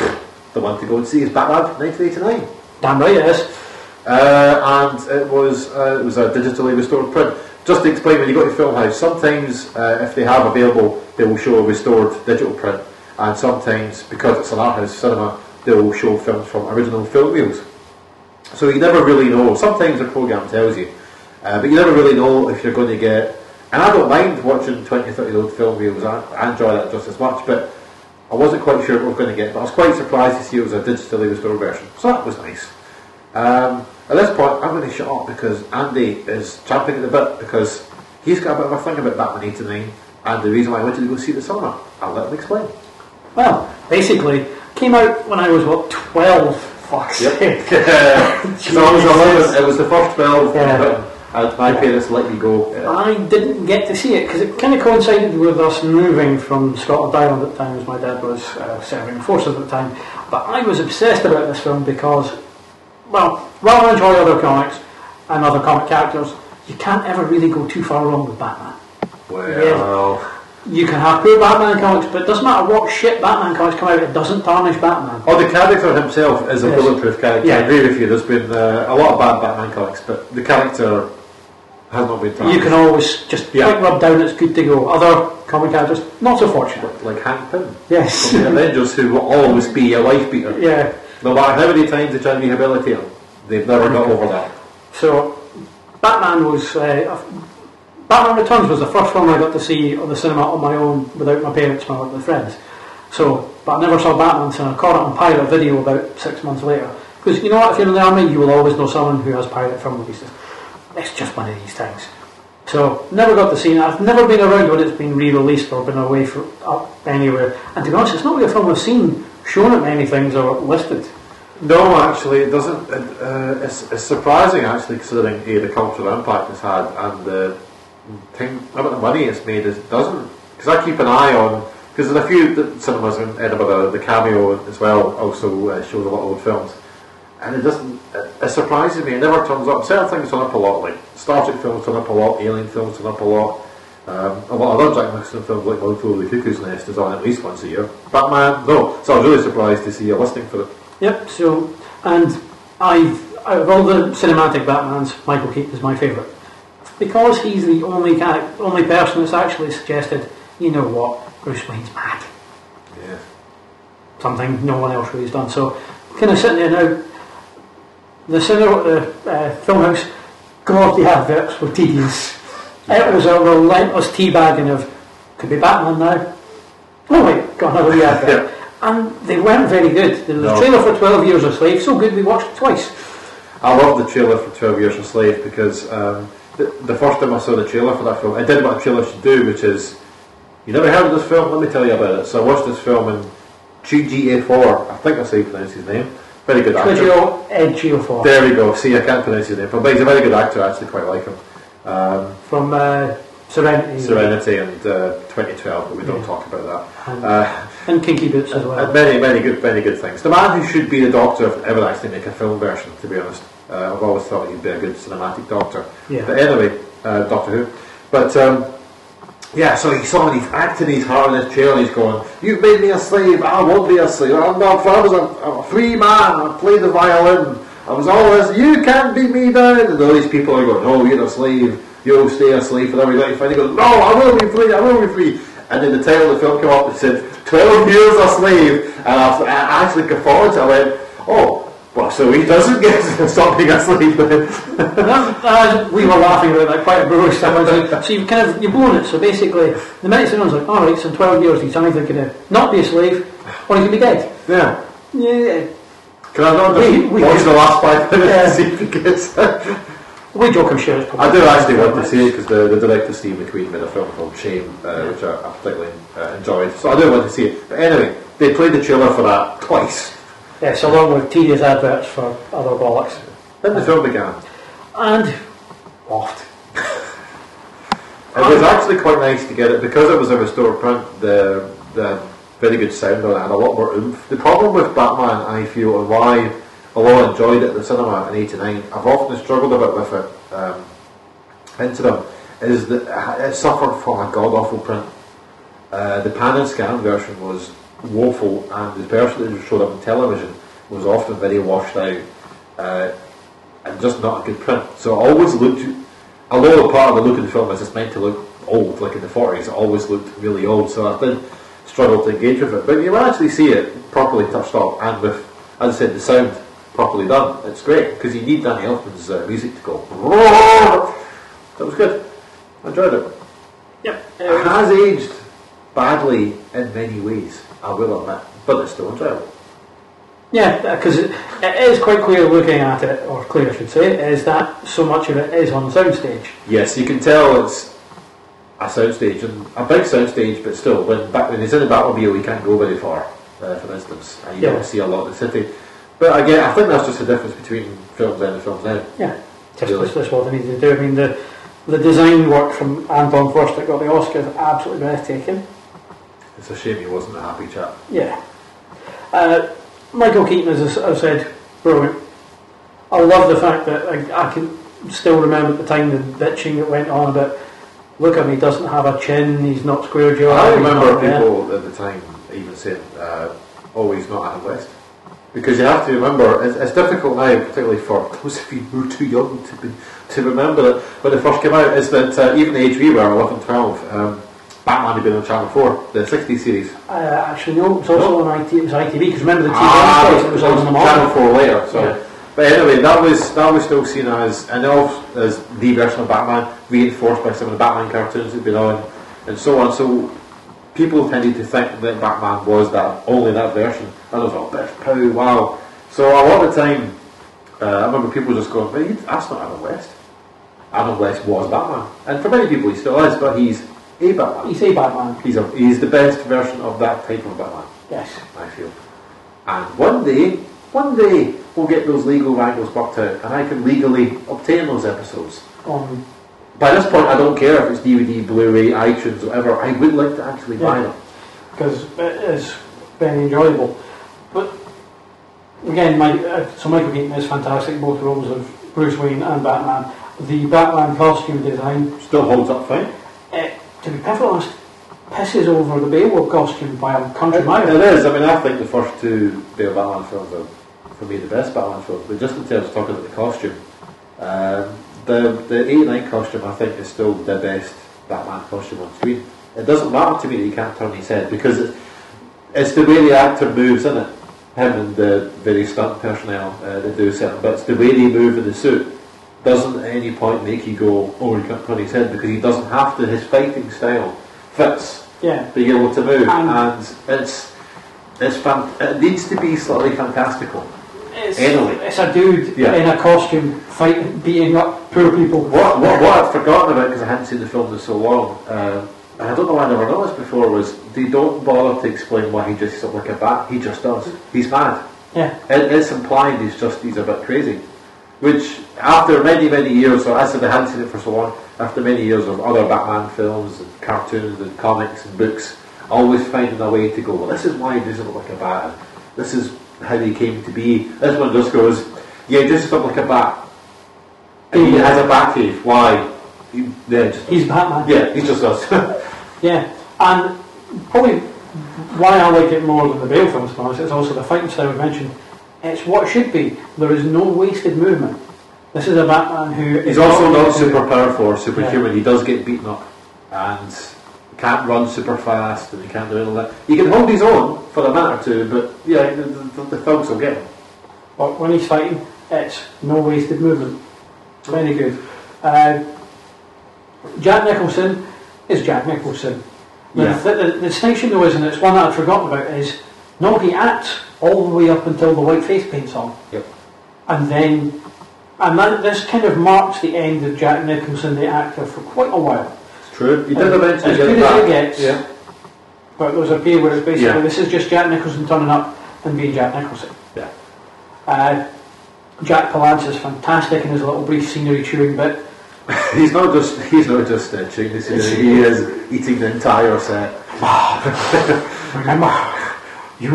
the one to go and see is Batman 1989. Damn right it is. Uh, and it was uh, it was a digitally restored print. Just to explain, when you go to Filmhouse, sometimes uh, if they have available, they will show a restored digital print, and sometimes because it's an art house cinema, they will show films from original film reels. So you never really know. Sometimes the program tells you, uh, but you never really know if you're going to get. And I don't mind watching 20, 30 year old film reels. I, I enjoy that just as much, but I wasn't quite sure what I was going to get. But I was quite surprised to see it was a digitally restored version. So that was nice. Um, at this point, I'm going to shut up because Andy is champing at the bit because he's got a bit of a thing about Batman 89 and the reason why I wanted to go see the cinema. I'll let him explain. Well, basically, came out when I was what twelve. Fuck's sake. so I was 11, it was the first 12 Yeah. and my parents let me go. I didn't get to see it because it kind of coincided with us moving from Scotland Island at the time, as my dad was uh, serving forces at the time. But I was obsessed about this film because, well, while I enjoy other comics and other comic characters, you can't ever really go too far wrong with Batman. Well, You can have poor Batman comics, but it doesn't matter what shit Batman comics come out, it doesn't tarnish Batman. oh, the character himself is a Yes. bulletproof character. Yeah. I agree with you. There's been uh, a lot of bad Batman comics, but the character has not been tarnished. You can always just Yeah. quick rub down, it's good to go. Other comic characters, not so fortunate. like Hank Pym Yes. from the Avengers, who will always be a life beater. yeah. No matter how many times they try and rehabilitate him, they've never got over that. So, Batman was. Uh, Batman Returns was the first film I got to see on the cinema on my own without my parents, my with friends. So, but I never saw Batman, so I caught it on pirate video about six months later. Because you know what, if you're in the army, you will always know someone who has pirate film releases. It's just one of these things. So, never got to see it. I've never been around when it's been re-released or been away from up anywhere. And to be honest, it's not really a film I've seen shown at many things are listed. No, actually, it doesn't. It, uh, it's, it's surprising, actually, considering A, the cultural impact it's had and the about the money it's made. It doesn't. Because I keep an eye on. Because there's a few cinemas in Edinburgh, the Cameo as well, also uh, shows a lot of old films. And it doesn't. It, it surprises me. It never turns up. Certain things turn up a lot, like Star Trek films turn up a lot, Alien films turn up a lot. Um, a lot of other Jack Nicholson films like One Flew Over the Cuckoo's Nest is on at least once a year. Batman, no. So I was really surprised to see a listing for it. Yep. So, and I've out of all the cinematic Batmans, Michael Keaton is my favourite because he's the only guy, only person that's actually suggested. You know what? Bruce Wayne's mad. Yeah. Something no one else really has done. So, kind of sitting there now. The cinema, the uh, filmhouse, God, the adverts were tedious. It was a relentless teabagging of could be Batman now. Oh wait, got another wee advert. And they weren't very good. There was No. a trailer for 12 Years a Slave, so good we watched it twice. I love the trailer for 12 Years a Slave because um, the, the first time I saw the trailer for that film, I did what a trailer should do, which is, you never heard of this film? Let me tell you about it. So I watched this film in GGA4, I think that's how you pronounce his name. Very good actor. Twidgeo Ed Geofor There we go. See, I can't pronounce his name, but he's a very good actor. I actually quite like him. Um, from uh, Serenity. Serenity and uh, 2012, but we don't Yeah. talk about that. And, Uh, and Kinky Boots as Uh, well. many, many good, many good things. The man who should be the Doctor if ever actually make a film version, to be honest. Uh, I've always thought he'd be a good cinematic Doctor. Yeah. But anyway, uh, Doctor Who. But um, yeah, so he saw me he's acting his heart in his chair and he's going, You've made me a slave, I won't be a slave. I'm not, I was a, a free man, I played the violin. I was always, you can't beat me down. And all these people are going, No, you're a slave. You'll stay a slave for every life. And he goes, No, I will be free, I will be free. And then the title of the film came up and said, 12 years a slave. And I, I actually guffawed. I went, Oh, well, so he doesn't get to stop being a slave then. Uh, we were laughing about that quite a time. So you've kind of you've blown it. So basically, the minute someone's like, all right, so in 12 years he's either going to not be a slave or he's going to be dead. yeah. Yeah, Can I not We- we- watch the last five minutes Yeah. to see if he gets we joke I'm sure I do actually want to see it because the, the director Steve McQueen made a film called Shame, uh, which I, I particularly uh, enjoyed. So I do want to see it. But anyway, they played the trailer for that twice. Yes, along with tedious adverts for other bollocks. Then the film began. And waft. It was actually quite nice to get it because it was a restored print. The the very good sound on it and a lot more oomph. The problem with Batman, I feel, and why, although I enjoyed it at the cinema in '89, I've often struggled a bit with it. Um, them is that it suffered from a god awful print. Uh, the pan and scan version was woeful, and the version that showed up on television was often very washed out uh, and just not a good print. So it always looked, although part of the look of the film is it's meant to look old, like in the 40s, it always looked really old. So I did struggle to engage with it. But you will actually see it properly touched up and with, as I said, the sound properly done. It's great because you need Danny Elfman's uh, music to go. That was good. I enjoyed it. Yep. It has aged badly in many ways, I will admit, but it's still enjoyable. Yeah, because it, it is quite clear looking at it, or clear I should say, is that so much of it is on the soundstage. Yes, you can tell it's a soundstage, and a big soundstage, but still, when, back, when he's in the Batmobile, he can't go very far, uh, for instance, and you Yeah. don't see a lot of the city. But again, I think that's just the difference between films then and films now. Yeah, just Really? that's what they need to do. I mean, the the design work from Anton Furst that got the Oscar is absolutely breathtaking. It's a shame he wasn't a happy chap. Yeah. Uh, Michael Keaton, as I- I've said, brilliant. I love the fact that I, I can still remember at the time the bitching that went on about, look at him, he doesn't have a chin, he's not square jawed. I remember people at the time even saying, uh, "Oh, he's not Adam West," because you have to remember it's, it's difficult now, particularly for those of you who are too young to be, to remember that when it first came out. Is that uh, even the age we were, 11, 12, um, Batman had been on Channel Four, the '60s series. Uh, actually, no, it was also on IT, it was ITV, because remember the TV Ah, it was on in the Channel morning. Four later. So, Yeah. But anyway, that was that was still seen as and also as the version of Batman, reinforced by some of the Batman cartoons that'd been on, and so on. So people tended to think that Batman was that only that version, and it was all Biff Pow, wow. So a lot of the time, uh, I remember people just going, "Well, that's not Adam West." Adam West was Batman, and for many people he still is, but he's a Batman. You say Batman, He's a, he's the best version of that type of Batman. yes. I feel. And one day, one day, we'll get those legal wrangles worked out, and I can legally obtain those episodes. On, By this point, I don't care if it's DVD, Blu-ray, iTunes, whatever. I would like to actually buy them. because it is very enjoyable. But again, my, uh, so Michael Keaton is fantastic, both roles of Bruce Wayne and Batman. The Batman costume design, Still holds up fine. uh, to be perfectly honest, pisses over the Beowulf costume by a country It, mile. it is. I mean, I think the first two Bale Batman films are, for me, the best Batman films. But just in terms of talking about the costume, um, the the '89 costume, I think, is still the best Batman costume on screen. It doesn't matter to me that he can't turn his head because it, it's the way the actor moves, isn't it? Him and the very stunt personnel uh, that do certain bits. The way they move in the suit doesn't at any point make you go, "Oh, he can't turn his head," because he doesn't have to. His fighting style fits Yeah, being able to move, And- and it's it's fan- it needs to be slightly fantastical. It's, Anyway. it's a dude Yeah. in a costume fighting, beating up poor people. What what, what I'd forgotten about because I hadn't seen the film in so long, um, and I don't know why I never noticed before was they don't bother to explain why he just looks like a bat. He just does. He's mad. Yeah, It, it's implied he's just he's a bit crazy, which after many many years, so I said I hadn't seen it for so long. After many years of other Batman films and cartoons and comics and books, always finding a way to go. Well, this is why he doesn't look like a bat. This is how he came to be. This one just goes, yeah, just look like a bat. And he has a bat cave. Why? He, yeah, just, he's Batman. yeah, he's just us. Yeah, and probably why I like it more than the Bale films, to honest, is also the fighting style we mentioned. It's what should be. There is no wasted movement. This is a Batman who He's is also not wasted super powerful or superhuman. He does get beaten up and can't run super fast and he can't do all that. He can hold his own for a minute or two, but yeah, the, the, the films will get him. But when he's fighting, it's no wasted movement. Very good. Uh, Jack Nicholson is Jack Nicholson. The, Yeah. the, the, the distinction though is, and it's one that I'd forgotten about, is no, he acts all the way up until the white face paint's on. Yep. and then and that, this kind of marks the end of Jack Nicholson, the actor, for quite a while. True. He did As- eventually as get good it as back. it gets. Yeah. But there was a period where it's basically Yeah. this is just Jack Nicholson turning up and being Jack Nicholson. Yeah. Uh, Jack Palance is fantastic in his little brief scenery chewing bit. He's not just he's not just uh, chewing the scenery, he is eating the entire set. Remember, you,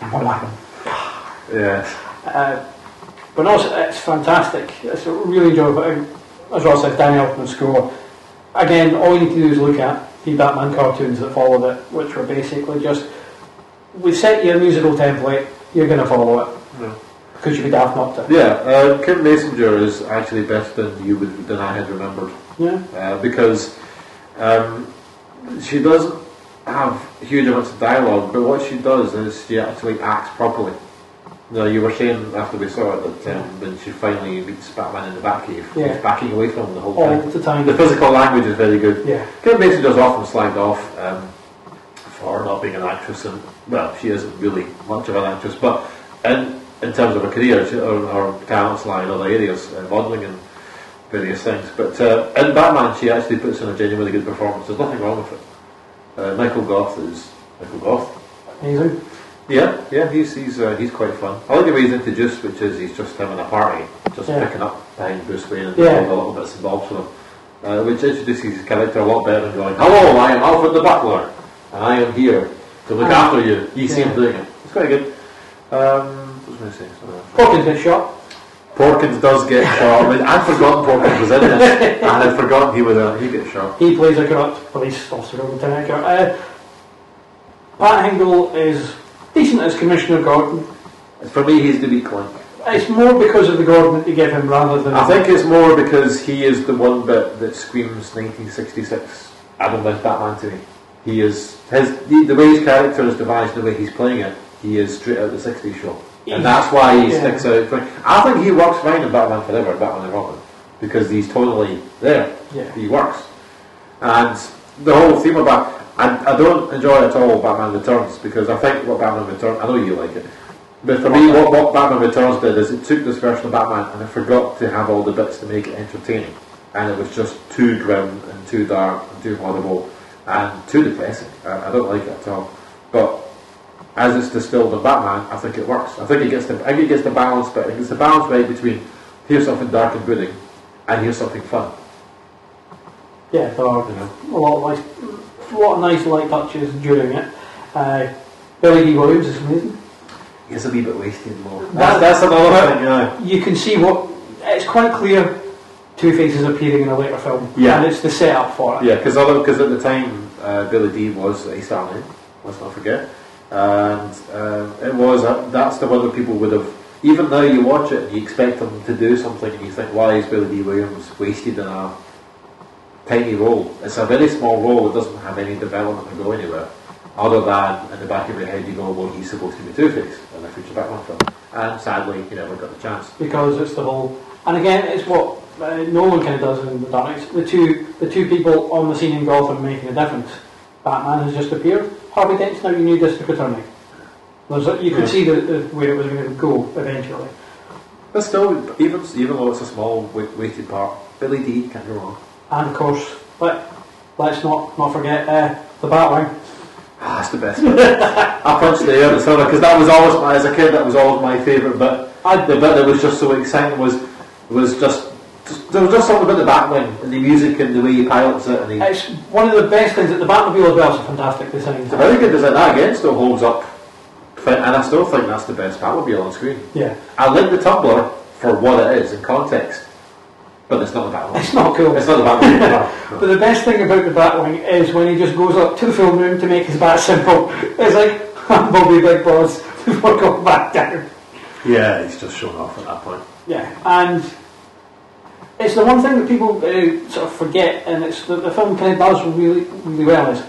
number one. Yeah. Uh, but also, it's, fantastic. It's really enjoyable. As Ross said, Danny Elfman's score. Again, all you need to do is look at the Batman cartoons that followed it, which were basically just we set you a musical template, you're going to follow it Yeah. because you'd be daft not to. Yeah, uh, Kim Basinger is actually better than you would, than I had remembered Yeah, uh, because um, she doesn't have huge amounts of dialogue, but what she does is she actually acts properly. Now, you were saying after we saw it that um, when she finally meets Batman in the Batcave, Yeah. she's backing away from him the whole all time. the time. The physical language is very good. Yeah, Kim Basinger's often slagged off um, for not being an actress, and well, she isn't really much of an actress, but in, in terms of her career, she, her, her talents lie in other areas, uh, modelling and various things. But uh, in Batman, she actually puts in a genuinely good performance. There's nothing wrong with it. Uh, Michael Gough is Michael Gough. amazing. Yeah, yeah, he's he's uh, he's quite fun. I like the way he's introduced, which is he's just having a party, just Yeah. picking up behind Bruce Wayne and Yeah. doing a little bits and bobs for him, uh, which introduces his character a lot better than going, "Hello, I am Alfred the Butler, and I am here to look Ah. after you." You see him doing it. It's quite good. Um, what was I going to say? Sorry. Hootkins gets shot. Porkins does get shot. I mean, I'd forgotten Porkins was in this, and I'd forgotten he was a he gets shot. He plays a corrupt police officer over Lieutenant. Uh, Pat Hingle is decent as Commissioner Gordon. For me, he's the weak link. It's more because of the Gordon that you give him rather than. I think it's more because he is the one bit that screams 1966 Adam West Batman to me. He is his the, the way his character is devised, the way he's playing it. He is straight out of the 60s show, and that's why he Yeah. sticks out. I think he works fine in Batman Forever, Batman and Robin, because he's totally there. Yeah. He works, and the whole theme about. I, I don't enjoy it at all Batman Returns because I think what Batman Returns. I know you like it. But for me, what, what Batman Returns did is it took this version of Batman and it forgot to have all the bits to make it entertaining. And it was just too grim and too dark and too horrible and too depressing. I, I don't like it at all. But as it's distilled in Batman, I think it works. I think it gets the, I think it gets the balance, but it gets the balance right between here's something dark and brooding and here's something fun. Yeah, are You know? a lot of a nice light touches during it. Uh, Billy Dee Williams is amazing. He's a wee bit wasted more. That- That's, that's another thing, yeah. You can see what it's quite clear. Two Faces appearing in a later film, Yeah. and it's the setup for it. Yeah, because at the time uh, Billy Dee was a stallion, let's not forget, and um, it was uh, that's the one that people would have. Even now, you watch it and you expect him to do something, and you think, why is Billy Dee Williams wasted in a tiny role? It's a very small role; it doesn't have any development to go anywhere, other than in the back of your head you go, well, he's supposed to be Two Face in a future Batman film, and sadly, he never got the chance. because it's the whole. And again, it's what uh, Nolan kind of does in the Dark Knight. The two, the two people on the scene in Gotham making a difference. Batman has just appeared. Harvey Dent's now your new district attorney. There's a, you could Yeah. see the, the, where it was going to go eventually. But still, even even though it's a small weighted part, Billy Dee can't go wrong. And of course, let, let's not not forget uh, the Batwing. Ah, that's the best. bit. I punched the air at because that was always my, as a kid that was always my favourite bit. I, The bit that was just so exciting was was just, just there was just something about the Batwing and the music and the way he pilots it and he. it's one of the best things that the Batmobile as well is a fantastic design. It's a very good design. That again still holds up, and I still think that's the best Batmobile on screen. Yeah, I like the Tumbler for what it is in context, but it's not the Batwing. it's not cool. It's not the Batwing. no. But the best thing about the Batwing is when he just goes up to the film room to make his bat simple. It's like, I'm Bobby Big Boss before going back down. Yeah, he's just shown off at that point. Yeah, and it's the one thing that people uh, sort of forget, and it's that the film kind of does really, really well. Is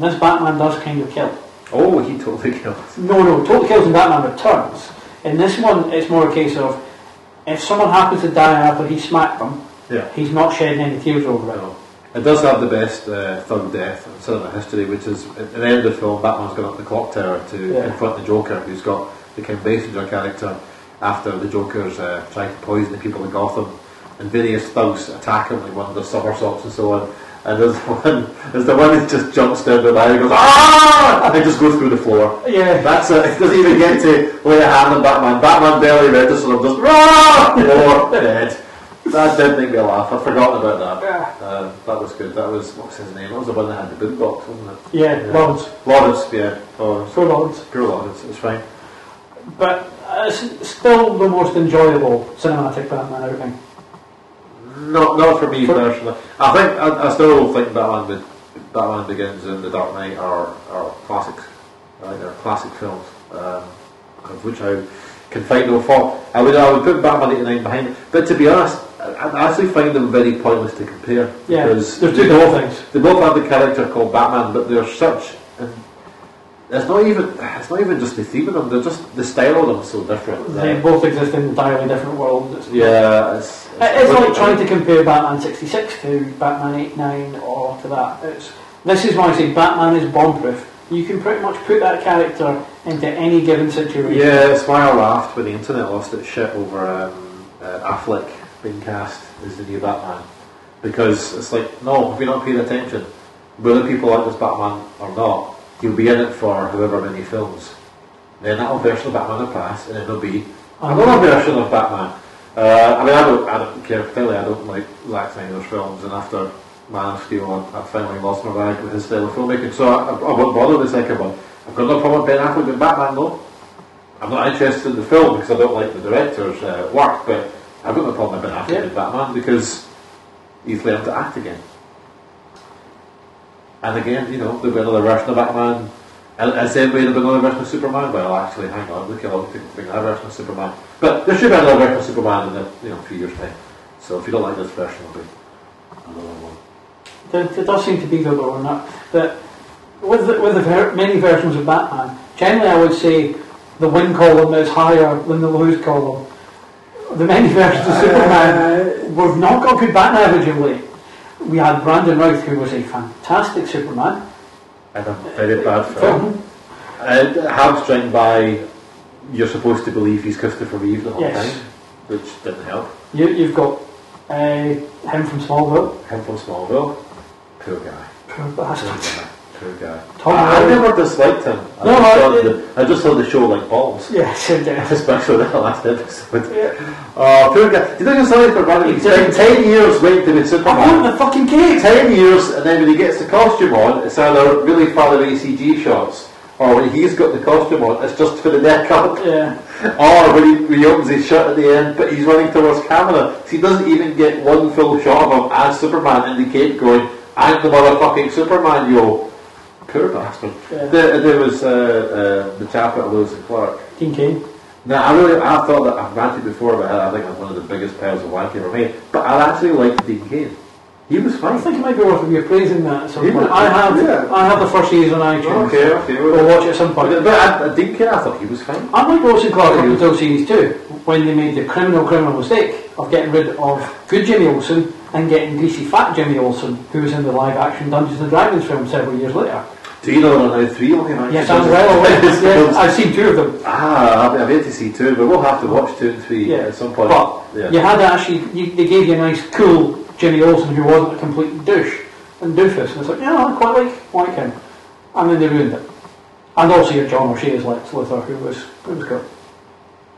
this Batman does kind of kill. Oh, he totally kills. No, no, totally Kills in Batman Returns. In this one, it's more a case of if someone happens to die after he smacked them, Yeah. he's not shedding any tears over it. No. It does have the best uh, third death in cinema history, which is at the end of the film, Batman's gone up the clock tower to Yeah. confront the Joker, who's got the Kim Basinger character after the Joker's uh, tried to poison the people in Gotham, and various thugs attack him, like one of the somersaults and so on. And there's one, there's the one that just jumps down the ladder and goes ah, and then just goes through the floor. Yeah. That's it. It doesn't even get to lay a hand on Batman. Batman barely registers him, just ah, floor dead. That did make me laugh. I'd forgotten about that. Yeah. Um, that was good. That was what's his name? That was the one that had the boot box, wasn't it? Yeah, Lawrence. Lawrence, yeah. Oh, So Lawrence. pure Lawrence. It's fine. But uh, it's still the most enjoyable cinematic Batman outing. Not, not for me For- personally. I think I, I still think Batman, Batman Begins and The Dark Knight are, are classics. I think they're classic films, um, of which I can fight no fault. I would I would put Batman '89 behind it, but to be honest, I, I actually find them very pointless to compare Yeah, because they're two different things. they both have the character called Batman, but they're such. And it's not even it's not even just the theme of them; they're just the style of them is so different. They that- both exist in entirely different worlds. It's, yeah, it's, It- It's like trying to compare Batman 66 to Batman 89 or to that. It's, this is why I say Batman is bomb-proof. You can pretty much put that character into any given situation. Yeah, it's why I laughed when the internet lost its shit over um, uh, Affleck being cast as the new Batman. Because it's like, no, if you're not paying attention, whether people like this Batman or not, he'll be in it for however many films. Then that'll version of Batman will pass, and then there'll be another version of Batman. Uh, I mean, I don't, I don't care, clearly I don't like Zack Snyder's films, and after Man of Steel, I, I finally lost my rag with his style of filmmaking, so I, I, I won't bother the second one. I've got no problem with Ben Affleck being Batman, though. I'm not interested in the film because I don't like the director's uh, work, but I've got no problem with Ben Affleck Yeah. being Batman because he's learned to act again. And again, you know, there'll be another version of Batman. And I said there'll be another version of Superman. Well, actually, hang on, look long it took to bring that version of Superman. But there should be another version of Superman in a you know, few years' time. So if you don't like this version, there'll be another one. There, there does seem to be the though, that, that with the, with the ver- many versions of Batman, generally I would say the win column is higher than the lose column. The many versions of Superman, we've not got good Batman originally. We had Brandon Routh, who was a fantastic Superman And a very bad film. film. Uh, hamstring by you're supposed to believe he's Christopher Reeve the whole Yes. time, which didn't help. You, you've got uh, him from Smallville. Him from Smallville, poor guy. Poor Poor bastard. Guy. Poor guy. Tom I, I never disliked him. I, No, just I did- the, I just thought the show like balls. Did. Especially that last episode. Yeah. Uh, oh, poor guy. You think it's sorry for spent 10 years waiting to be Superman. I want the fucking cake! 10 years, and then when he gets the costume on, it's either really far away CG shots, or when he's got the costume on, it's just for the neck up. Yeah. Or when he, when he opens his shirt at the end, but he's running towards camera. So he doesn't even get one full shot of him as Superman in the cape going, I'm the motherfucking Superman, yo. Poor bastard. Yeah. There, there was uh, uh, the chap at Lois and Clark. Dean Cain. Now, I really, I thought that, I've ranted before about how I think I'm one of the biggest piles of wank ever made, but I actually liked Dean Cain. He was fine. I think it might be worth reappraising that at some He point. was- I have, yeah. I have the first season on iTunes. Okay, okay. We'll watch it at some point. But, but I, I Dean Cain, I thought he was fine. I like Lois and Clark up until series two, when they made the criminal, criminal mistake of getting rid of good Jimmy Olsen and getting greasy fat Jimmy Olsen, who was in the live action Dungeons and Dragons film several years later. Do you know there are now three of them? Yes, I'm well aware. yes, I've seen two of them. Ah, I've, yet to see two, but we'll have to watch two and three Yeah. at some point. But yeah. you had actually, you, they gave you a nice, cool Jimmy Olsen who wasn't a complete douche and doofus. And it's like, yeah, I quite like, like him. And then they ruined it. And also your John O'Shea as Lex Luthor, who was, who was good.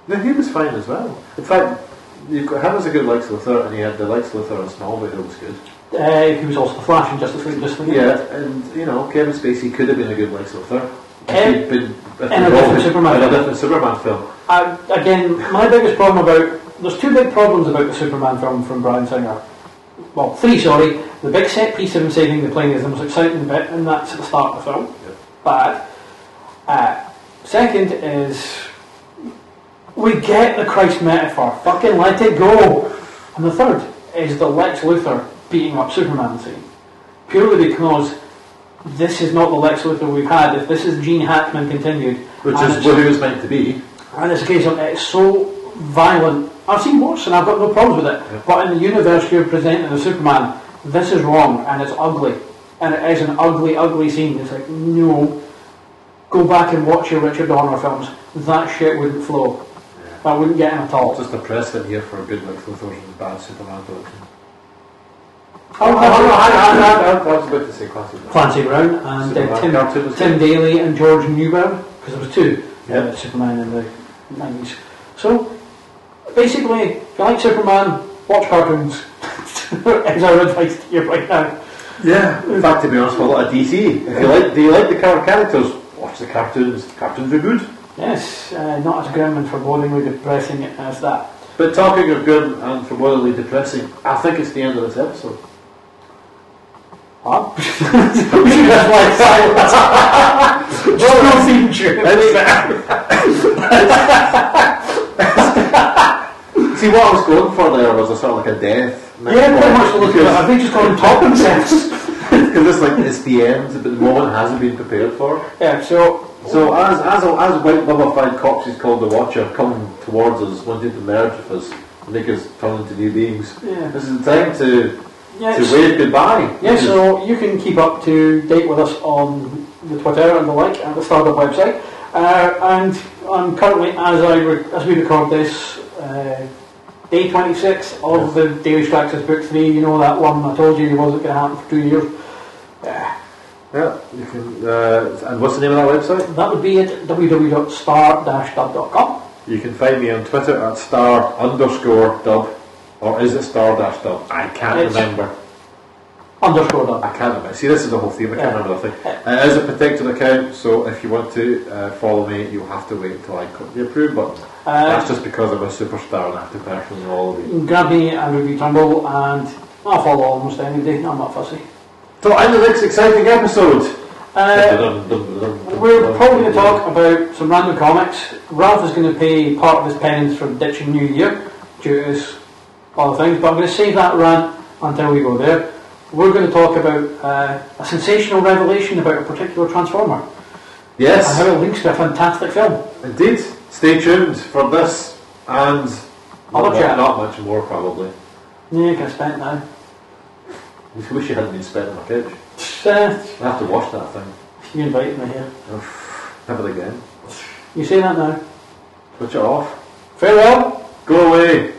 No, he was fine as well. In fact, you've got him as a good Lex Luthor, and he had the Lex Luthor in Smallville, who was good. Uh, he was also the Flash in Justice League, Justice League. Yeah, and you know, Kevin Spacey could have been a good Lex Luthor. If Kev- been if in a different Superman a film. different Superman film. Uh, again, my biggest problem about there's two big problems about the Superman film from Bryan Singer. Well, three, sorry. The big set piece of him saving the plane is the most exciting bit, and that's at the start of the film. Yep. Bad. Uh, second is we get the Christ metaphor. Fucking let it go. And the third is the Lex Luthor beating up Superman scene. Purely because this is not the Lex Luthor we've had. If this is Gene Hackman continued, Which is what he was meant to be. and it's a case of it's so violent. I've seen worse and I've got no problems with it. Yeah. But in the universe you're presenting as Superman, this is wrong and it's ugly. And it is an ugly, ugly scene. It's like, no. Go back and watch your Richard Donner films. That shit wouldn't flow. That wouldn't get in at all. Just a precedent here for a good Lex Luthors and a bad Superman films. I, was about to say classic. Clancy Brown and uh, Tim, Tim Daly and George Newbern, because there was two Yeah. uh, Superman in the 90s. So, basically, if you like Superman, watch cartoons. is our advice to you right now. Yeah. In fact, to be honest, a lot of DC, if you like, do you like the characters? Watch the cartoons. Cartoons are good. Yes, uh, not as grim and forebodingly depressing as that. But talking of grim and forebodingly depressing, I think it's the end of this episode. What? That's why silence. Just no theme tune. See, what I was going for there was a sort of like a death. Yeah, pretty much look. Have they just gone and top themselves? Because it's like it's the end, but the moment hasn't been prepared for. Yeah, so So as as as white mummified corpses called the Watcher come towards us, wanting to merge with us, make us turn into new beings, yeah, this is the time to yeah, to wave goodbye. yeah. So you can keep up to date with us on the Twitter and the like at the Star Dub website. Uh, and I'm currently, as I re- as we record this, uh, day 26 of the Daily Straxis Book 3. You know that one I told you it wasn't going to happen for two years. Uh, Yeah, you can. Uh, and what's the name of that website? that would be at www.star-dub.com. You can find me on Twitter at star underscore dub, or is it star dash dub? I can't It's- remember. Underscore dub. I can't remember. See, this is the whole theme. I can't Yeah. remember the thing. Uh, it is a protected account, so if you want to uh, follow me, you'll have to wait until I click the approve button. Uh, That's just because I'm a superstar and I have to personally know all of You you. grab me and review Turnbull and I'll follow almost any day, I'm not fussy. So, in the next exciting episode, Uh, we're probably going to talk about some random comics. Ralph is going to pay part of his penance for ditching New Year due to his other things, but I'm going to save that rant until we go there. We're going to talk about uh, a sensational revelation about a particular Transformer and Yes, how it links to a fantastic film. indeed. Stay tuned for this and Other not, chat. not much more, probably. Yeah, can spent now. I wish you hadn't been spent on my couch. Uh, I have to wash that thing. you invited me here. Have it again. You say that now. Switch it off. Farewell. Go away.